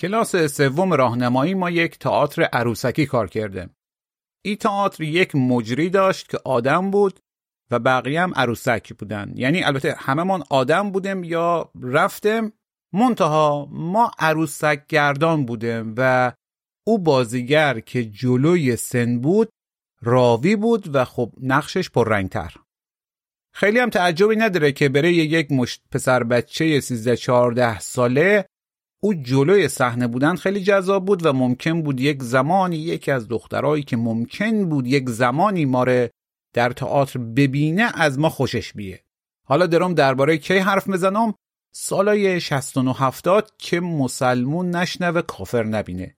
کلاس سوم راهنمایی ما یک تئاتر عروسکی کار کرده. این تئاتر یک مجری داشت که آدم بود و بقیه هم عروسک بودن یعنی البته هممون آدم بودیم یا رفتیم منتها ما عروسک گردان بودیم و او بازیگر که جلوی سن بود راوی بود و خب نقشش پررنگتر خیلی هم تعجبی نداره که برای یک مشت پسر بچه 13 14 ساله او جلوی صحنه بودن خیلی جذاب بود و ممکن بود یک زمانی یکی از دخترایی که ممکن بود یک زمانی ما در تئاتر ببینه از ما خوشش بیه. حالا درم درباره کی حرف می‌زنم سالای 69 70 که مسلمون نشنوه کافر نبینه.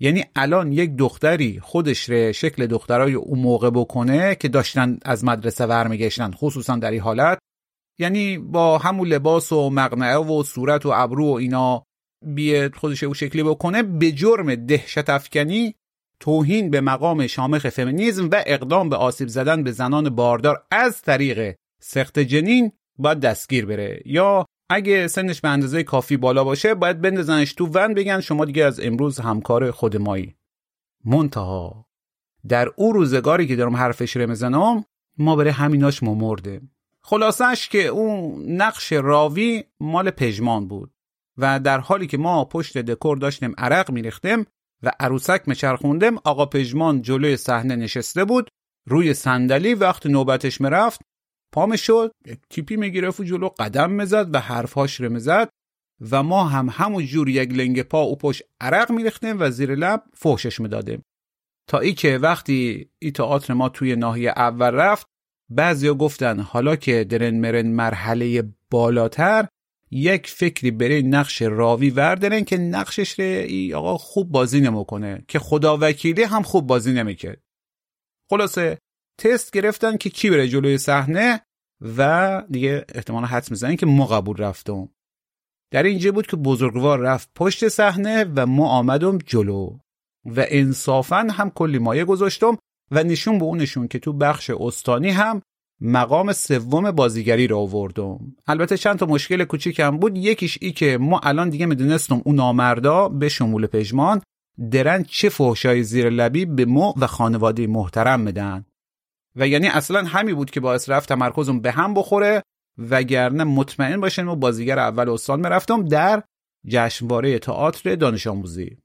یعنی الان یک دختری خودش ره شکل دخترای اون موقع بکنه که داشتن از مدرسه ورمیگشتن خصوصا در این حالت. یعنی با همون لباس و مقنعه و صورت و ابرو و اینا بیه خودش او شکلی بکنه به جرم دهشت افکنی توهین به مقام شامخ فمینیزم و اقدام به آسیب زدن به زنان باردار از طریق سخت جنین باید دستگیر بره. یا اگه سنش به اندازه کافی بالا باشه باید بندازنش تو ون بگن شما دیگه از امروز همکار خود مایی. منتها در او روزگاری که دارم حرفش رو می‌زنم ما برای همیناش ممرده خلاصش که اون نقش راوی مال پژمان بود. و در حالی که ما پشت دکور داشتیم عرق میریختیم و عروسک مچرخوندیم آقا پژمان جلوی صحنه نشسته بود روی صندلی وقت نوبتش می‌رفت پام شد تیپی می‌گرفت و جلو قدم می‌زد و حرفهاش رو می‌زد و ما هم همون جور یک لنگ پا او پشت عرق میریختیم و زیر لب فحشش می‌دادیم. تا ای که وقتی ای تئاتر ما توی ناحیه اول رفت بعضیا گفتن حالا که درن مرن مرحله بالاتر یک فکری برای نقش راوی وردارن که نقشش رو ای آقا خوب بازی نمی‌کنه که خدا وکیلی هم خوب بازی نمی‌کرد. خلاصه تست گرفتن که کی بره جلوی صحنه و دیگه احتمال حدس می‌زنن که ما قبول رفتم. در اینجا بود که بزرگوار رفت پشت صحنه و ما آمدم جلو و انصافا هم کلی مایه گذاشتم و نشون به اونشون که تو بخش استانی هم مقام سوم بازیگری رو آوردم. البته چند تا مشکل کوچیکم بود. یکیش ای که ما الان دیگه می‌دونستم اون نامردا به شمول پژمان درن چه فحشای زیر لبی به ما و خانواده محترم میدن. و یعنی اصلا همی بود که باعث رفت تمرکزم به هم بخوره وگرنه مطمئن باشین و بازیگر اول استان می‌رفتم در جشنواره تئاتر دانش آموزی.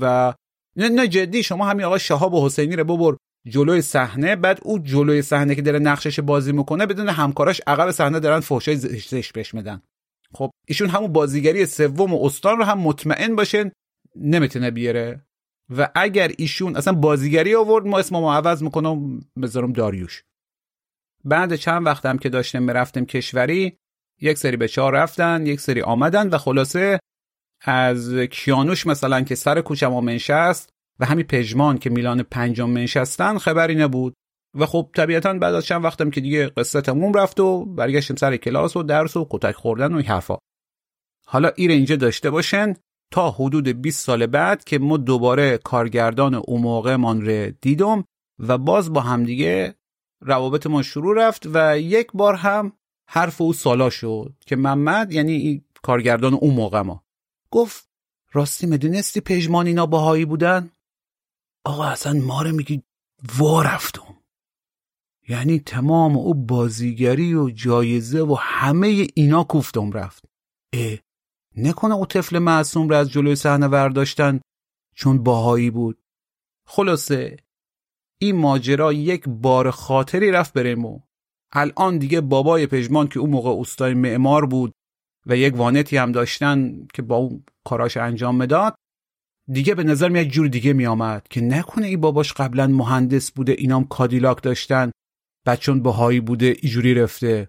و نه, نه جدی شما همین آقا شهاب و حسینی رو ببر جلوی صحنه بعد او جلوی صحنه که داره نقشش بازی می‌کنه بدون همکاراش عقب صحنه دارن فحشای زشتش بهش میدن. خب ایشون همون بازیگری سوم و استان رو هم مطمئن باشین نمی‌تونه بیاره. و اگر ایشون اصلا بازیگری آورد ما اسممو عوض می‌کنم بذارم داریوش. بعد چند وقتم که داشتیم می‌رفتیم کشوری یک سری به چهار رفتن یک سری آمدن و خلاصه از کیانوش مثلا که سر کوچم منشست و همین پژمان که میلان پنجم منشستن خبری نبود. و خب طبیعتا بعد از چند وقتم که دیگه قصه تموم رفت و برگشتیم سر کلاس و درس و کتک خوردن و حرفا. حالا ایر اینجا داشته باشن تا حدود 20 سال بعد که ما دوباره کارگردان اون موقع من رو دیدم و باز با همدیگه روابط ما شروع رفت و یک بار هم حرف او سالا شد که محمد یعنی کارگردان اون موقع ما گفت راستی می‌دونستی پژمان اینا باهایی بودن؟ آقا اصلا ما رو میگی وا رفتم. یعنی تمام او بازیگری و جایزه و همه اینا کوفتم رفت. اه نکنه او طفل معصوم رو از جلوی صحنه ورداشتن چون باهایی بود. خلاصه این ماجرا یک بار خاطری رفت برمو الان دیگه بابای پژمان که اون موقع استای معمار بود و یک وانتی هم داشتن که با اون کاراش انجام می‌داد دیگه به نظر میاد جور دیگه میآمد که نکنه ای باباش قبلا مهندس بوده اینام کادیلاک داشتن بچون بهایی بوده ایجوری رفته.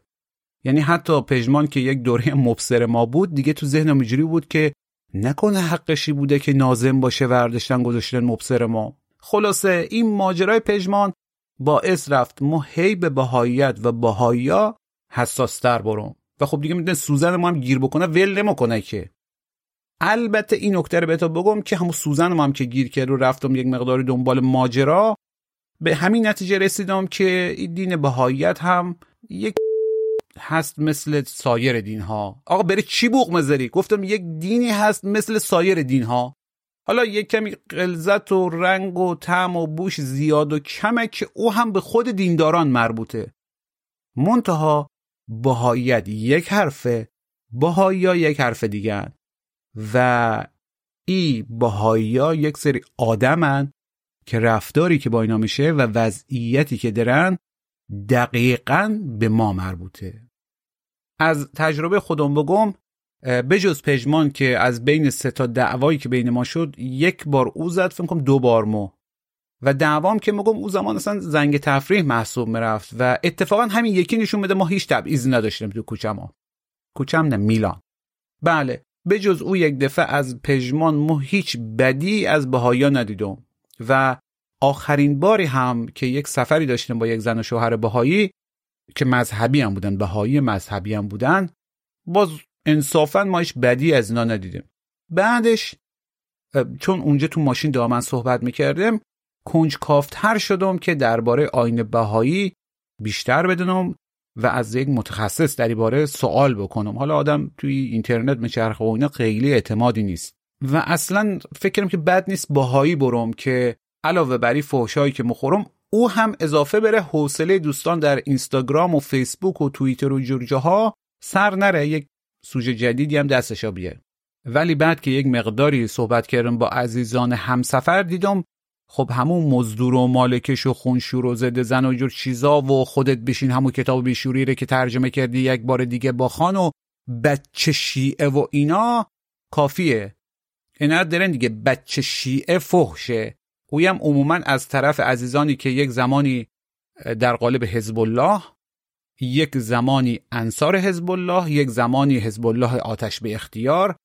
یعنی حتی پژمان که یک دوره مبصر ما بود دیگه تو ذهنم اینجوری بود که نکنه حقشی بوده که نازم باشه ورداشتن گذاشتن مبصر ما. خلاصه این ماجرای پژمان باعث رفت ما هی به بهاییت و بهایا حساس تر برم. و خب دیگه می‌دونه سوزن ما هم گیر بکنه ول نمی‌کنه که. البته این نکته رو بهتا بگم که همون سوزن ما هم که گیر کرد و رفتم یک مقداری دنبال ماجرا به همین نتیجه رسیدم که دین بهاییت هم یک هست مثل سایر دین ها آقا بره چی بوق مزری گفتم یک دینی هست مثل سایر دین ها حالا یک کمی قلزت و رنگ و طعم و بوش زیاد و کمه که او هم به خود دینداران مربوطه. منتها بهاییت یک حرفه بهایی یک حرف دیگه و ای بهایی یک سری آدمن که رفتاری که با اینا میشه و وضعیتی که درن دقیقا به ما مربوطه. از تجربه خودم بگم بجز پژمان که از بین سه تا دعوایی که بین ما شد یک بار او زد فکر کنم دو بار مو و دعوام که میگم او زمان اصلا زنگ تفریح محسوب می‌رفت و اتفاقا همین یکی نشون بده ما هیچ تبعیض نداشتیم تو کوچما کوچم نه میلان. بله. بجز او یک دفعه از پژمان ما هیچ بدی از بهایا ندیدم. و آخرین باری هم که یک سفری داشتیم با یک زن و شوهر بهایی که مذهبی هم بودن بهایی مذهبی هم بودن باز انصافا ما هیچ بدی از اینا ندیدیم. بعدش چون اونجا تو ماشین دامن صحبت می‌کردم کنج کافتر شدم که درباره آین بهایی بیشتر بدونم. و از یک متخصص در باره سوال بکنم. حالا آدم توی اینترنت میچرخه و اینا خیلی اعتمادی نیست. و اصلا فکرم که بد نیست باهایی برم که علاوه بر فحشایی که مخورم او هم اضافه بره حوصله دوستان در اینستاگرام و فیسبوک و توییتر و جورجاها سر نره یک سوژه جدیدی هم دستشا بیه ولی بعد که یک مقداری صحبت کردم با عزیزان همسفر دیدم خب همون مزدور و مالکش و خونشور و زده زن و جور چیزا و خودت بشین همون کتاب بیشوری که ترجمه کردی یک بار دیگه با خان و بچه شیعه و اینا کافیه. اینا دارن دیگه بچه شیعه فحشه. اویم عموما از طرف عزیزانی که یک زمانی در قالب حزب الله یک زمانی انصار حزب الله یک زمانی حزب الله آتش به اختیار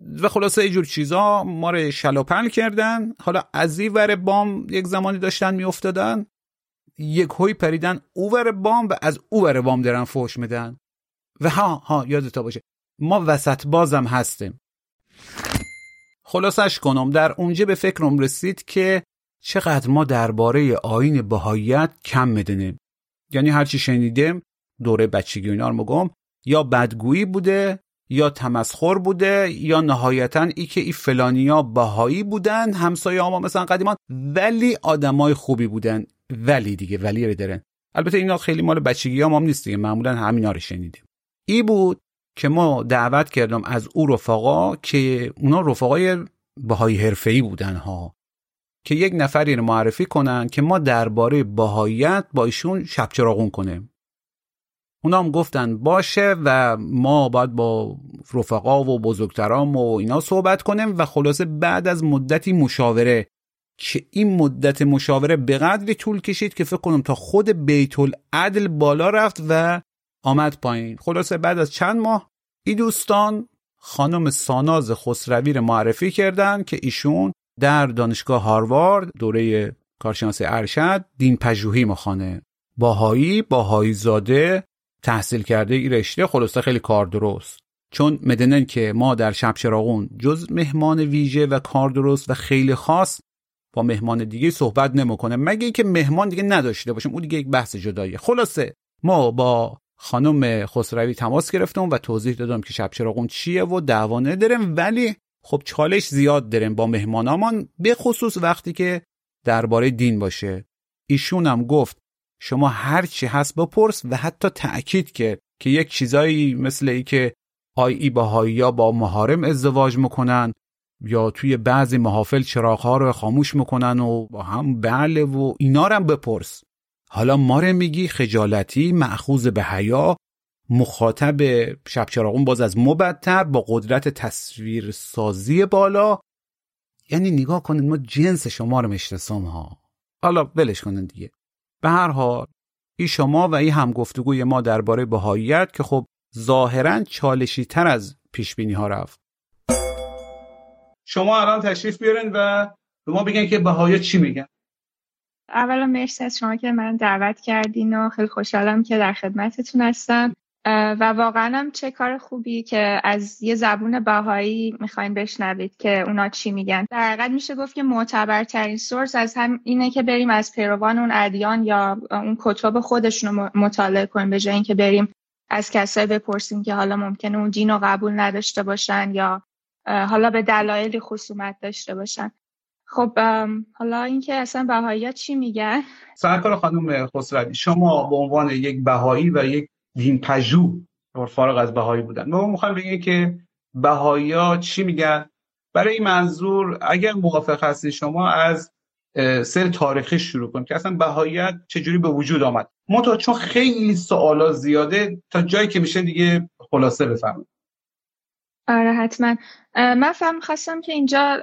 و خلاصه اینجور چیزا ما رو شلاپل کردن. حالا از این ور بام یک زمانی داشتن میافتادن. یک هوی پریدن او ور بام و از او ور بام دارن فوش میدن. و ها ها یادتا باشه. ما وسط بازم هستیم. خلاصش کنم در اونجا به فکرم رسید که چقدر ما درباره آین بهاییت کم می‌دونیم. یعنی هرچی شنیدیم دوره بچگی اینا رو یا بدگویی بوده یا تمسخر بوده یا نهایتا ای که ای فلانیا بهایی بودن همسایه ما مثلا قدیمان ولی آدمای خوبی بودن. ولی دیگه ولی رو دارن البته اینا خیلی مال بچگی هم, هم نیست دیگه. معمولا همینا رو شنیدیم. ای بود که ما دعوت کردم از او رفقا که اونا رفقای بهایی حرفه‌ای بودن ها. که یک نفری رو معرفی کنن که ما درباره بهاییت با ایشون شب چراغون کنیم اونا هم گفتن باشه و ما باید با رفقا و بزرگترام و اینا صحبت کنیم و خلاصه بعد از مدتی مشاوره که این مدت مشاوره به قدری طول کشید که فکر کنم تا خود بیت العدل بالا رفت و آمد پایین. خلاصه بعد از چند ماه این دوستان خانم ساناز خسروی رو معرفی کردن که ایشون در دانشگاه هاروارد دوره کارشناسی ارشد دین پژوهی مخانه باهایی باهایی زاده تحصیل کرده ای رشته خلاصه خیلی کار درست. چون مدنن که ما در شب چراغون جز مهمان ویژه و کار درست و خیلی خاص با مهمان دیگه صحبت نمی‌کنه. مگه اینکه مهمان دیگه نداشته باشیم؟ اون دیگه یک بحث جداییه. خلاصه ما با خانم خسروی تماس گرفتم و توضیح دادم که شب چراغون چیه و دعوانه داریم ولی خب چالش زیاد داریم با مهمانامان به خصوص وقتی که درباره دین باشه. ایشون هم گفت شما هر چی هست بپرس و حتی تأکید که که یک چیزایی مثل ای که آی ای باهایی با مهارم ازدواج می‌کنن یا توی بعضی محافل چراغ رو خاموش می‌کنن و با هم بله و اینا رو بپرس. حالا ما رو میگی خجالتی معخوز به حیا مخاطب شب چراغون باز از مبدتر با قدرت تصویر سازی بالا. یعنی نگاه کنید ما جنس شما رو مشتسم ها. حالا ولش کنید دیگه. به هر حال این شما و این هم گفتگوی ما درباره بهاییت که خب ظاهرا چالشی تر از پیش بینی ها رفت. شما الان تشریف بیارین و به ما بگن که بهایی چی میگن. اولا مرسی از شما که من دعوت کردین و خیلی خوشحالم که در خدمتتون هستم. و واقعا هم چه کار خوبی که از یه زبون بهایی می‌خواین بشنوید که اونا چی میگن. در حقیقت میشه گفت که معتبرترین سورس از هم اینه که بریم از پیروان اون ادیان یا اون کتب خودشون رو مطالعه کنیم به جای اینکه بریم از کسایی بپرسیم که حالا ممکنه اون دین رو قبول نداشته باشن یا حالا به دلایلی خصومت داشته باشن. خب حالا اینکه اصلا بهایی چی میگن؟ سرکار خانم خسروی شما به عنوان یک بهایی و یک دین پژو فارغ از بهایی بودن. ما می‌خوایم بگیم که بهایی چی میگن؟ برای این منظور اگر موافق هستید شما از سر تاریخی شروع کنیم که اصلا بهاییت چجوری به وجود آمد. منتها چون خیلی سوالا زیاده تا جایی که میشه دیگه خلاصه بفهمیم آره حتما. من فهم خواستم که اینجا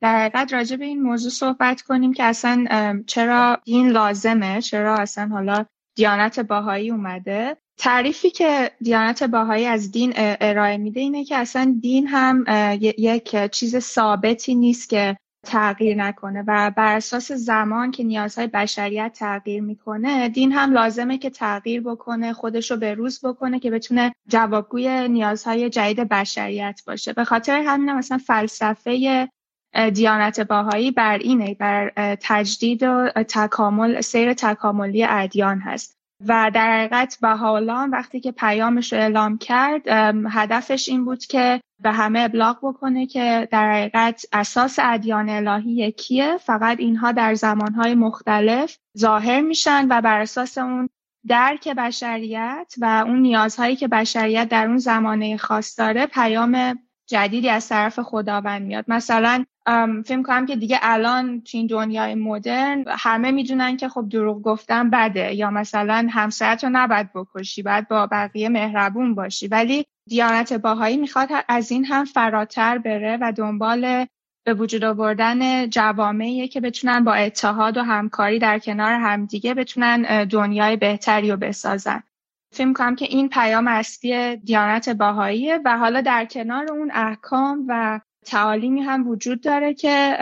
در حقیقت راجع به این موضوع صحبت کنیم که اصلا چرا دین لازمه چرا اصلا حالا دیانت باهایی اومده. تعریفی که دیانت باهایی از دین ارائه میده اینه که اصلا دین هم یک چیز ثابتی نیست که تغییر نکنه و بر اساس زمان که نیازهای بشریت تغییر می‌کنه دین هم لازمه که تغییر بکنه خودش رو به روز بکنه که بتونه جوابگوی نیازهای جدید بشریت باشه. به خاطر همین مثلا فلسفه دیانت باهایی بر اینه بر تجدید و تکامل سیر تکاملی ادیان هست. و در حقیقت بهاءالله وقتی که پیامش رو اعلام کرد هدفش این بود که به همه ابلاغ بکنه که در حقیقت اساس ادیان الهی یکیه فقط اینها در زمانهای مختلف ظاهر میشن و بر اساس اون درک بشریت و اون نیازهایی که بشریت در اون زمانه خاص داره پیام جدیدی از طرف خداوند میاد. مثلا فکر کنم که دیگه الان تو این دنیای مدرن همه می‌دونن که خب دروغ گفتن بده یا مثلا همسرت رو نباید بکشی باید با بقیه مهربون باشی. ولی دیانت باهایی می‌خواد از این هم فراتر بره و دنبال به وجود آوردن جوامعی که بتونن با اتحاد و همکاری در کنار همدیگه بتونن دنیای بهتری رو بسازن. فکر کنم که این پیام اصلی دیانت باهاییه و حالا در کنار اون احکام و تعالیمی هم وجود داره که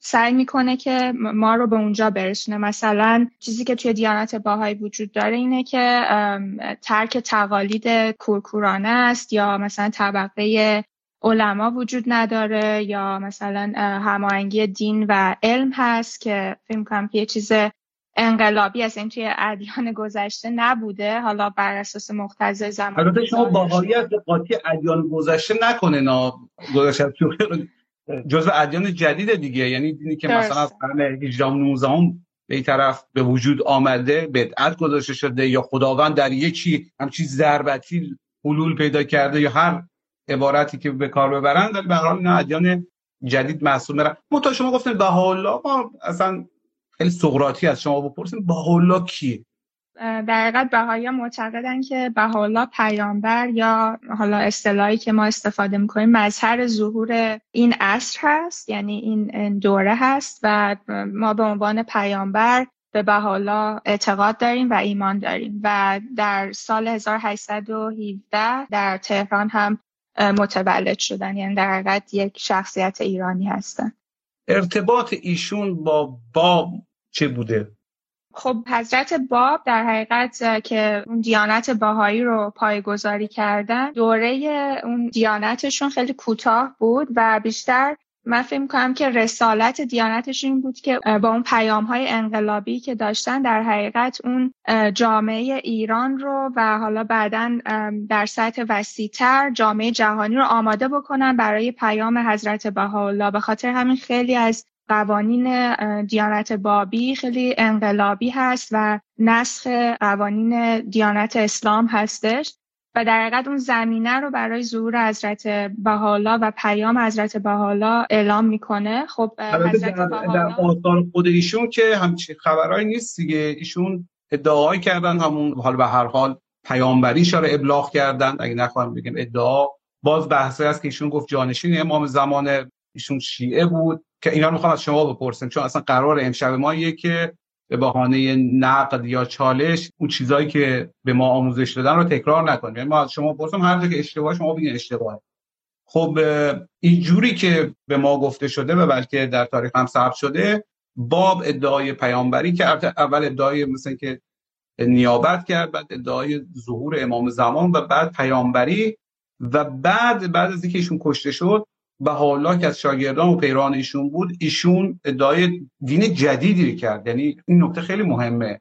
سعی می‌کنه که ما رو به اونجا برسونه. مثلا چیزی که توی دیانت باهایی وجود داره اینه که ترک تقالید کورکورانه است یا مثلا طبقه علما وجود نداره یا مثلا هماهنگی دین و علم هست که فکر کنم که یه چیز انقلابی از این توی ادیان گذشته نبوده. حالا بر اساس مقتضای زمان البته شما باهاییت قاطی ادیان گذشته نکنه نا. گذشته جزء ادیان جدید دیگه. یعنی دینی که درست. مثلا از قرن 18 19 به این طرف به وجود آمده بدعت گذاشته شده یا خداوند در یکی همچین ضربتی حلول پیدا کرده یا هر عبارتی که به کار ببرن ولی به هر حال ادیان جدید محسوب میرن. متأ شما گفتید بهاءالله ما اصلا خیلی سقراطی از شما بپرسیم بهاءالله کیه؟ در حقیقت بهایی معتقدن که بهاءالله پیامبر یا حالا اصطلاحی که ما استفاده می‌کنیم مظهر ظهور این عصر هست یعنی این دوره هست و ما به عنوان پیامبر به بهاءالله اعتقاد داریم و ایمان داریم و در سال 1817 در تهران هم متولد شدن. یعنی در حقیقت یک شخصیت ایرانی هستن. ارتباط ایشون با باب چه بوده؟ خب حضرت باب در حقیقت که اون دیانت باهایی رو پایگذاری کردن دوره اون دیانتشون خیلی کوتاه بود و بیشتر من فکر کنم که رسالت دیانتش این بود که با اون پیام های انقلابی که داشتن در حقیقت اون جامعه ایران رو و حالا بعدا در سطح وسیعتر جامعه جهانی رو آماده بکنن برای پیام حضرت بهاءالله. به خاطر همین خیلی از قوانین دیانت بابی خیلی انقلابی هست و نسخ قوانین دیانت اسلام هستش. و در حقیقت اون زمینه رو برای ظهور حضرت بهاءالله و پیام حضرت بهاءالله اعلام می‌کنه. خب حضرت در, در آثار خود ایشون که همچین خبرهایی نیست دیگه. ایشون ادعایی کردن همون حال به هر حال پیامبریش رو ابلاغ کردن. اگه نخواهم بگیم ادعا باز بحثی هست که ایشون گفت جانشین امام زمان ایشون شیعه بود. که اینا می‌خوام از شما بپرسم چون اصلا قرار امشب ما که به بهانه نقد یا چالش اون چیزایی که به ما آموزش دادن رو تکرار نکنیم. یعنی ما از شما پرسم هر که اشتباه شما بگین اشتباه. خب این جوری که به ما گفته شده و بلکه در تاریخ هم ثبت شده باب ادعای پیامبری که اول ادعای مثل که نیابت کرد بعد ادعای ظهور امام زمان و بعد پیامبری و بعد بعد از اینکه ایشون کشته شد حالا که از شاگردان و پیران ایشون بود ایشون ادعای دین جدیدی کرد. یعنی این نکته خیلی مهمه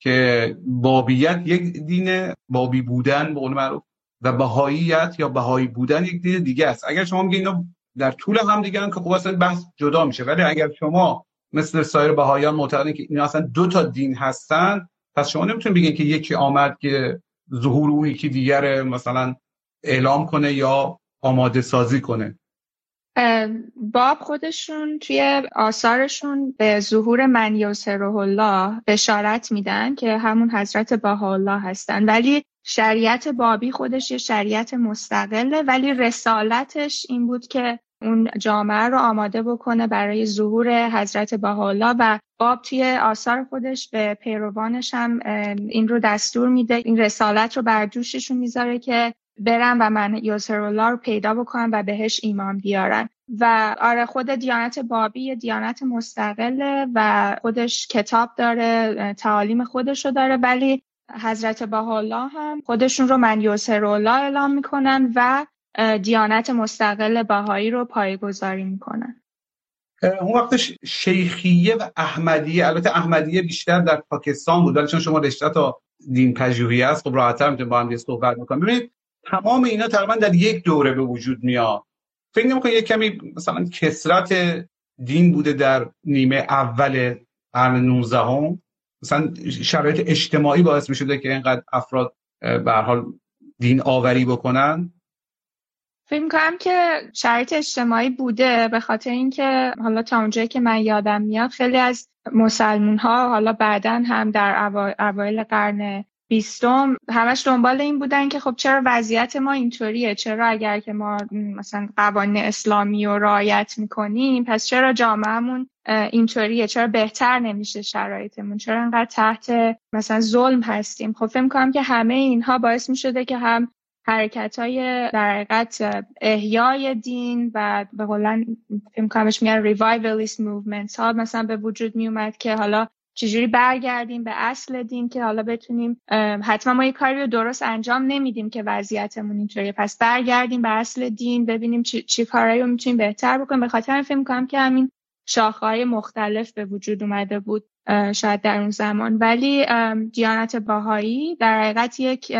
که بابیت یک دین بابی بودن به معروف و بهاییت یا بهایی بودن یک دین دیگه است. اگر شما میگید اینا در طول هم دیگه که خب اصلا بحث جدا میشه. ولی اگر شما مثل سایر بهاییان معتقدین که اینا اصلا دو تا دین هستن پس شما نمی‌تونید بگین که یکی آمد که ظهور اون یکی دیگر مثلا اعلام کنه یا آماده سازی کنه. باب خودشون توی آثارشون به ظهور من یوسره الله بشارت میدن که همون حضرت بهاءالله هستن. ولی شریعت بابی خودش یه شریعت مستقله ولی رسالتش این بود که اون جامعه رو آماده بکنه برای ظهور حضرت بهاءالله و باب توی آثار خودش به پیروانش هم این رو دستور میده. این رسالت رو بر جوششون می‌ذاره که برن و من یاسر الله رو پیدا بکنم و بهش ایمان بیارن. و آره خود دیانت بابی یه دیانت مستقله و خودش کتاب داره تعالیم خودش رو داره ولی حضرت بهاءالله هم خودشون رو من یاسر الله اعلام می‌کنن و دیانت مستقل بهایی رو پایگذاری می‌کنن. اون وقتش شیخیه و احمدیه البته احمدیه بیشتر در پاکستان بود ولی چون شما رشته تا دین پژوهی است خب راحت‌تر می‌تونیم با هم صحبت بکنیم. ببینید تمام اینا تقریبا در یک دوره به وجود میاد. فکر نمی‌کنم یک کمی مثلا کسرت دین بوده در نیمه اول قرن 19 هم مثلا شرایط اجتماعی باعث می‌شده که اینقدر افراد به حال دین آوری بکنن. فکر می‌کنم که شرایط اجتماعی بوده به خاطر اینکه حالا تا اونجایی که من یادم میاد خیلی از مسلمون ها حالا بعدا هم در اوایل قرن بیستم همش دنبال این بودن که خب چرا وضعیت ما اینطوریه؟ چرا اگر که ما مثلا قوانین اسلامی رو رعایت می‌کنیم پس چرا جامعهمون اینطوریه؟ چرا بهتر نمیشه شرایطمون؟ چرا انقدر تحت مثلا ظلم هستیم؟ خب فکر می‌کنم که همه اینها باعث می‌شده که هم حرکت های در حقیقت احیای دین و به قولن فکر میگن revivalist movement ها مثلا به وجود میومد که حالا چجوری برگردیم به اصل دین که حالا بتونیم حتما ما یه کاری رو درست انجام نمیدیم که وضعیتمون اینطوریه. پس برگردیم به اصل دین ببینیم چی, چی کارایی رو می‌تونیم بهتر بکنیم. به خاطر فکر کنم که همین شاخه‌های مختلف به وجود اومده بود شاید در اون زمان. ولی دیانت بهایی در حقیقت یک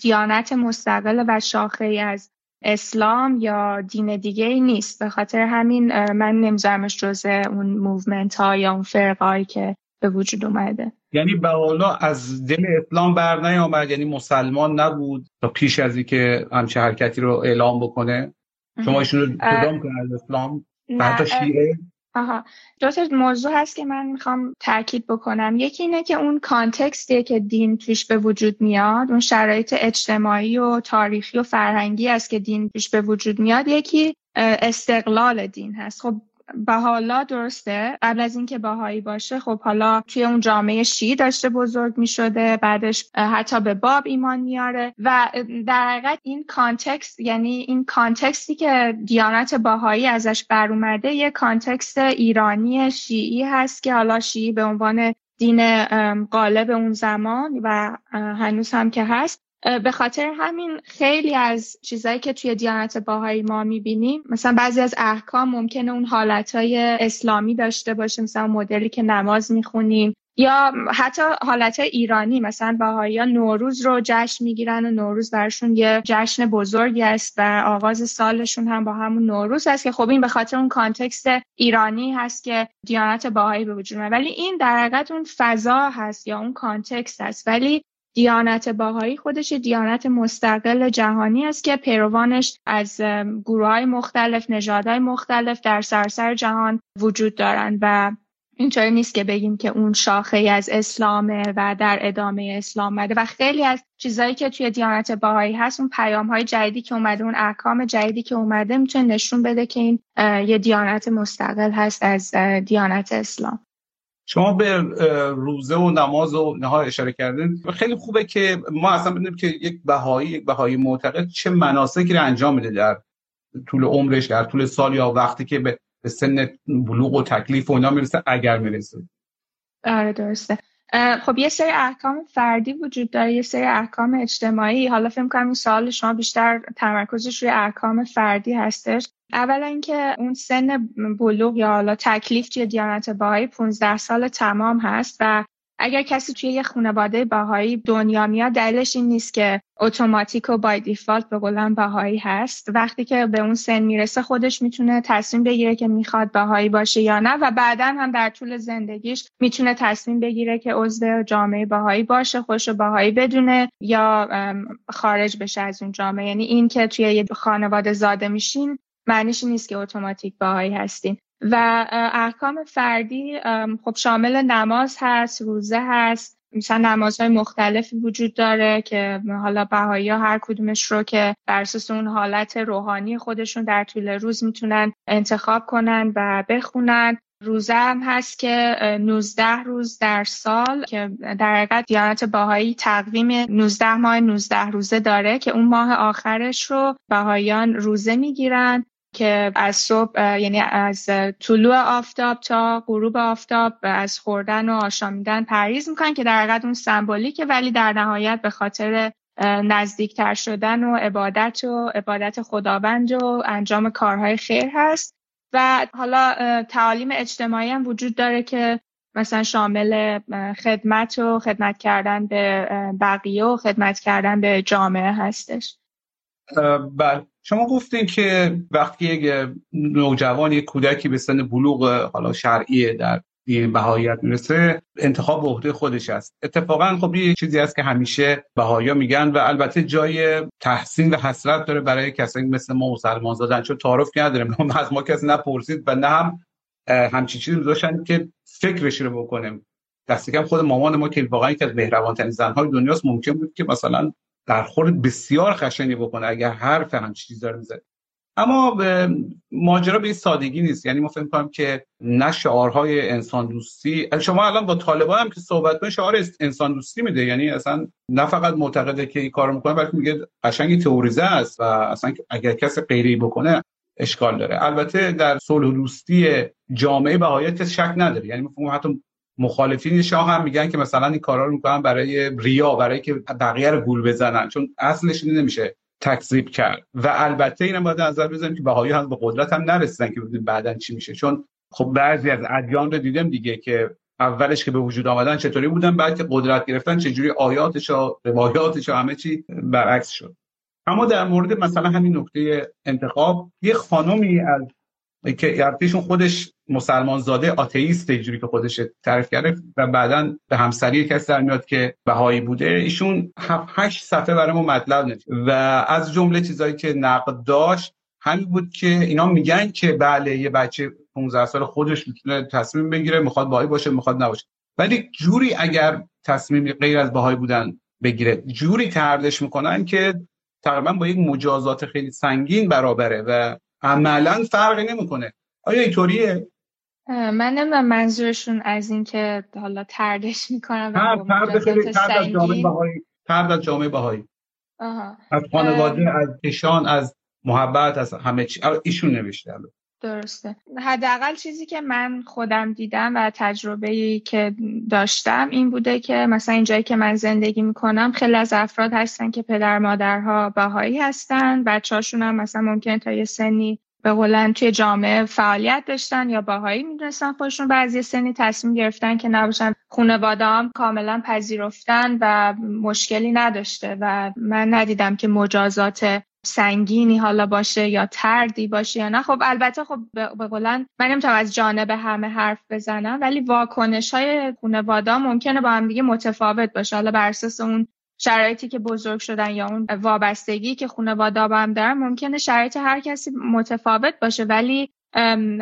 دیانت مستقل و شاخه از اسلام یا دین دیگه ای نیست. به خاطر همین من نمیذارمش جزء اون movement ها یا اون فرقه‌هایی که به وجود اومده. یعنی به حالا از دل اسلام بر نیامد یعنی مسلمان نبود تا پیش از اینکه همچه حرکتی رو اعلام بکنه؟ شما ایشون رو کدام از اسلام؟ حتی شیعه؟ آها. دو تا موضوع هست که من می‌خوام تاکید بکنم. یکی اینه که اون کانتکستیه که دین توش به وجود میاد اون شرایط اجتماعی و تاریخی و فرهنگی است که دین توش به وجود میاد. یکی استقلال دین هست. خب حالا درسته؟ قبل از اینکه بهایی باشه خب حالا توی اون جامعه شیعی داشته بزرگ می شده بعدش حتی به باب ایمان میاره و در حقیقت این context یعنی این context ی که دیانت بهایی ازش بر اومده یه context ایرانی شیعی هست که حالا شیعی به عنوان دین غالب اون زمان و هنوز هم که هست. به خاطر همین خیلی از چیزهایی که توی دیانت بهایی ما می‌بینیم مثلا بعضی از احکام ممکنه اون حالتهای اسلامی داشته باشه مثلا مدلی که نماز می‌خونیم یا حتی حالت ایرانی مثلا بهایی ها نوروز رو جشن می‌گیرن و نوروز براشون یه جشن بزرگی است و آغاز سالشون هم با همون نوروز هست که خب این به خاطر اون context ایرانی هست که دیانت بهایی به وجود ولی این در حقیقت اون فضا هست یا اون context هست. ولی دیانت بهایی خودش دیانت مستقل جهانی است که پیروانش از گروه های مختلف نژادهای مختلف در سراسر جهان وجود دارند و اینطوری نیست که بگیم که اون شاخه از اسلامه و در ادامه اسلام اومده و خیلی از چیزهایی که توی دیانت بهایی هست اون پیام های جدیدی که اومده اون احکام جدیدی که اومده می‌تونه نشون بده که این یه دیانت مستقل هست از دیانت اسلام. شما به روزه و نماز و نها اشاره کردین. خیلی خوبه که ما اصلا بدونیم که یک بهایی یک بهایی معتقد چه مناسکی رو انجام میده در طول عمرش در طول سال یا وقتی که به سن بلوغ و تکلیف و اینا می‌رسه اگر می‌رسه. آره درسته. خب یه سری احکام فردی وجود داره یه سری احکام اجتماعی. حالا فکر کنم این سوال شما بیشتر تمرکزش روی احکام فردی هستش. اولا اینکه اون سن بلوغ یا حالا تکلیف توی دیانت باهایی 15 سال تمام هست و اگر کسی توی یه خانواده باهایی دنیا میاد دلیلش این نیست که اتوماتیک و بای دیفالت به قولن باهایی هست. وقتی که به اون سن می‌رسه خودش می‌تونه تصمیم بگیره که می‌خواد باهایی باشه یا نه و بعدا هم در طول زندگیش می‌تونه تصمیم بگیره که عضو جامعه باهایی باشه خوش باهایی بدونه یا خارج بشه از اون جامعه. یعنی این که توی یه خانواده زاده میشین معنیش نیست که اتوماتیک باهایی هستین. و احکام فردی خب شامل نماز هست روزه هست. مثلا نمازهای مختلفی وجود داره که حالا بهایی ها هر کدومش رو که بر اساس اون حالت روحانی خودشون در طول روز می‌تونن انتخاب کنن و بخونن. روزه هم هست که 19 روز در سال که در حقیقت دیانت باهایی تقویم 19 ماه 19 روزه داره که اون ماه آخرش رو باهایان روزه می‌گیرن. که از صبح یعنی از طلوع آفتاب تا غروب آفتاب از خوردن و آشامیدن پریز می‌کنن که در حقیقت اون سمبولیکه ولی در نهایت به خاطر نزدیکتر شدن و عبادت و عبادت خداوند و انجام کارهای خیر هست. و حالا تعالیم اجتماعی هم وجود داره که مثلا شامل خدمت و خدمت کردن به بقیه و خدمت کردن به جامعه هستش. بله. شما گفتین که وقتی یک نوجوان یک کودکی به سن بلوغ حالا شرعی در دین بهاییت می‌رسه انتخاب به عهده خودش است. اتفاقا خب یه چیزی هست که همیشه بهایا میگن و البته جای تحسین و حسرت داره برای کسایی مثل ما مسلمان زادن چون تعارف نداره ما از ما کسی نپرسید و نه هم همچی چیزی داشتن که فکرش رو بکنیم دست کم خود مامان ما که واقعا یکی از زنهای دنیاست ممکن بود که مثلا برخورد بسیار خشنی بکنه اگر حرف هم چیزی داره می‌زنه. اما ماجرا به این سادگی نیست. یعنی ما فکر کنم که نه شعارهای انسان دوستی شما الان با طالبان هم که صحبت کنید شعار انسان دوستی میده. یعنی اصلا نه فقط معتقده که این کارو می‌کنه بلکه میگه قشنگی تئوریزه است و اصلا اگر کسی غیری بکنه اشکال داره. البته در صلح دوستی جامعه بهایت شک نداره. یعنی ما حتی مخالفین شاه هم میگن که مثلا این کارا رو می‌کنن برای ریا برای که بقیه رو گول بزنن. چون اصلش نمیشه تکذیب کرد. و البته اینم باید نظر بزنیم که بهایی هم به قدرت هم نرسیدن که ببینیم بعدا چی میشه. چون خب بعضی از ادیان رو دیدم دیگه که اولش که به وجود آمدن چطوری بودن بعد که قدرت گرفتن چجوری آیاتش و روایاتش و همه چی برعکس شد. اما در مورد مثلا همین نکته انتخاب یه خانمی از که ارتشون خودش مسلمان زاده آتئیست اینجوری که خودش تعریف کرده و بعدا به همسری کسی در میاد که بهایی بوده ایشون 7 8 صفحه برای ما مطلب نوشت. و از جمله چیزایی که نقد داشت همین بود که اینا میگن که بله یه بچه 15 سال خودش می‌تونه تصمیم بگیره می‌خواد بهایی باشه می‌خواد نباشه. ولی جوری اگر تصمیم غیر از بهایی بودن بگیره جوری تردش می‌کنن که تقریبا با یک مجازات خیلی سنگین برابره و عملا فرقی نمی‌کنه. آیا اینطوریه؟ من نمی‌دونم منظورشون از این که حالا تردش می‌کنم ترد خیلی ترد از جامعه بهایی. ترد از جامعه بهایی. از خانواده از ایشان از محبت از همه چی. ایشون نوشته درسته. حداقل چیزی که من خودم دیدم و تجربه که داشتم این بوده که مثلا اینجایی که من زندگی می‌کنم خیلی از افراد هستن که پدر مادرها بهایی هستن. بچهاشون هم مثلا ممکن تا یه سنی به قولن توی جامعه فعالیت داشتن یا باهایی می‌دونستن خودشون بعضی سنی تصمیم گرفتن که نباشن خانواده هم کاملا پذیرفتن و مشکلی نداشته و من ندیدم که مجازات سنگینی حالا باشه یا تردی باشه یا نه. خب البته خب به قولن من نمی‌تونم از جانب همه حرف بزنم ولی واکنش های خانواده ممکنه با هم دیگه متفاوت باشه. حالا بر اساس اون شرایطی که بزرگ شدن یا اون وابستگی که خانواده با هم دارن ممکنه شرایط هر کسی متفاوت باشه. ولی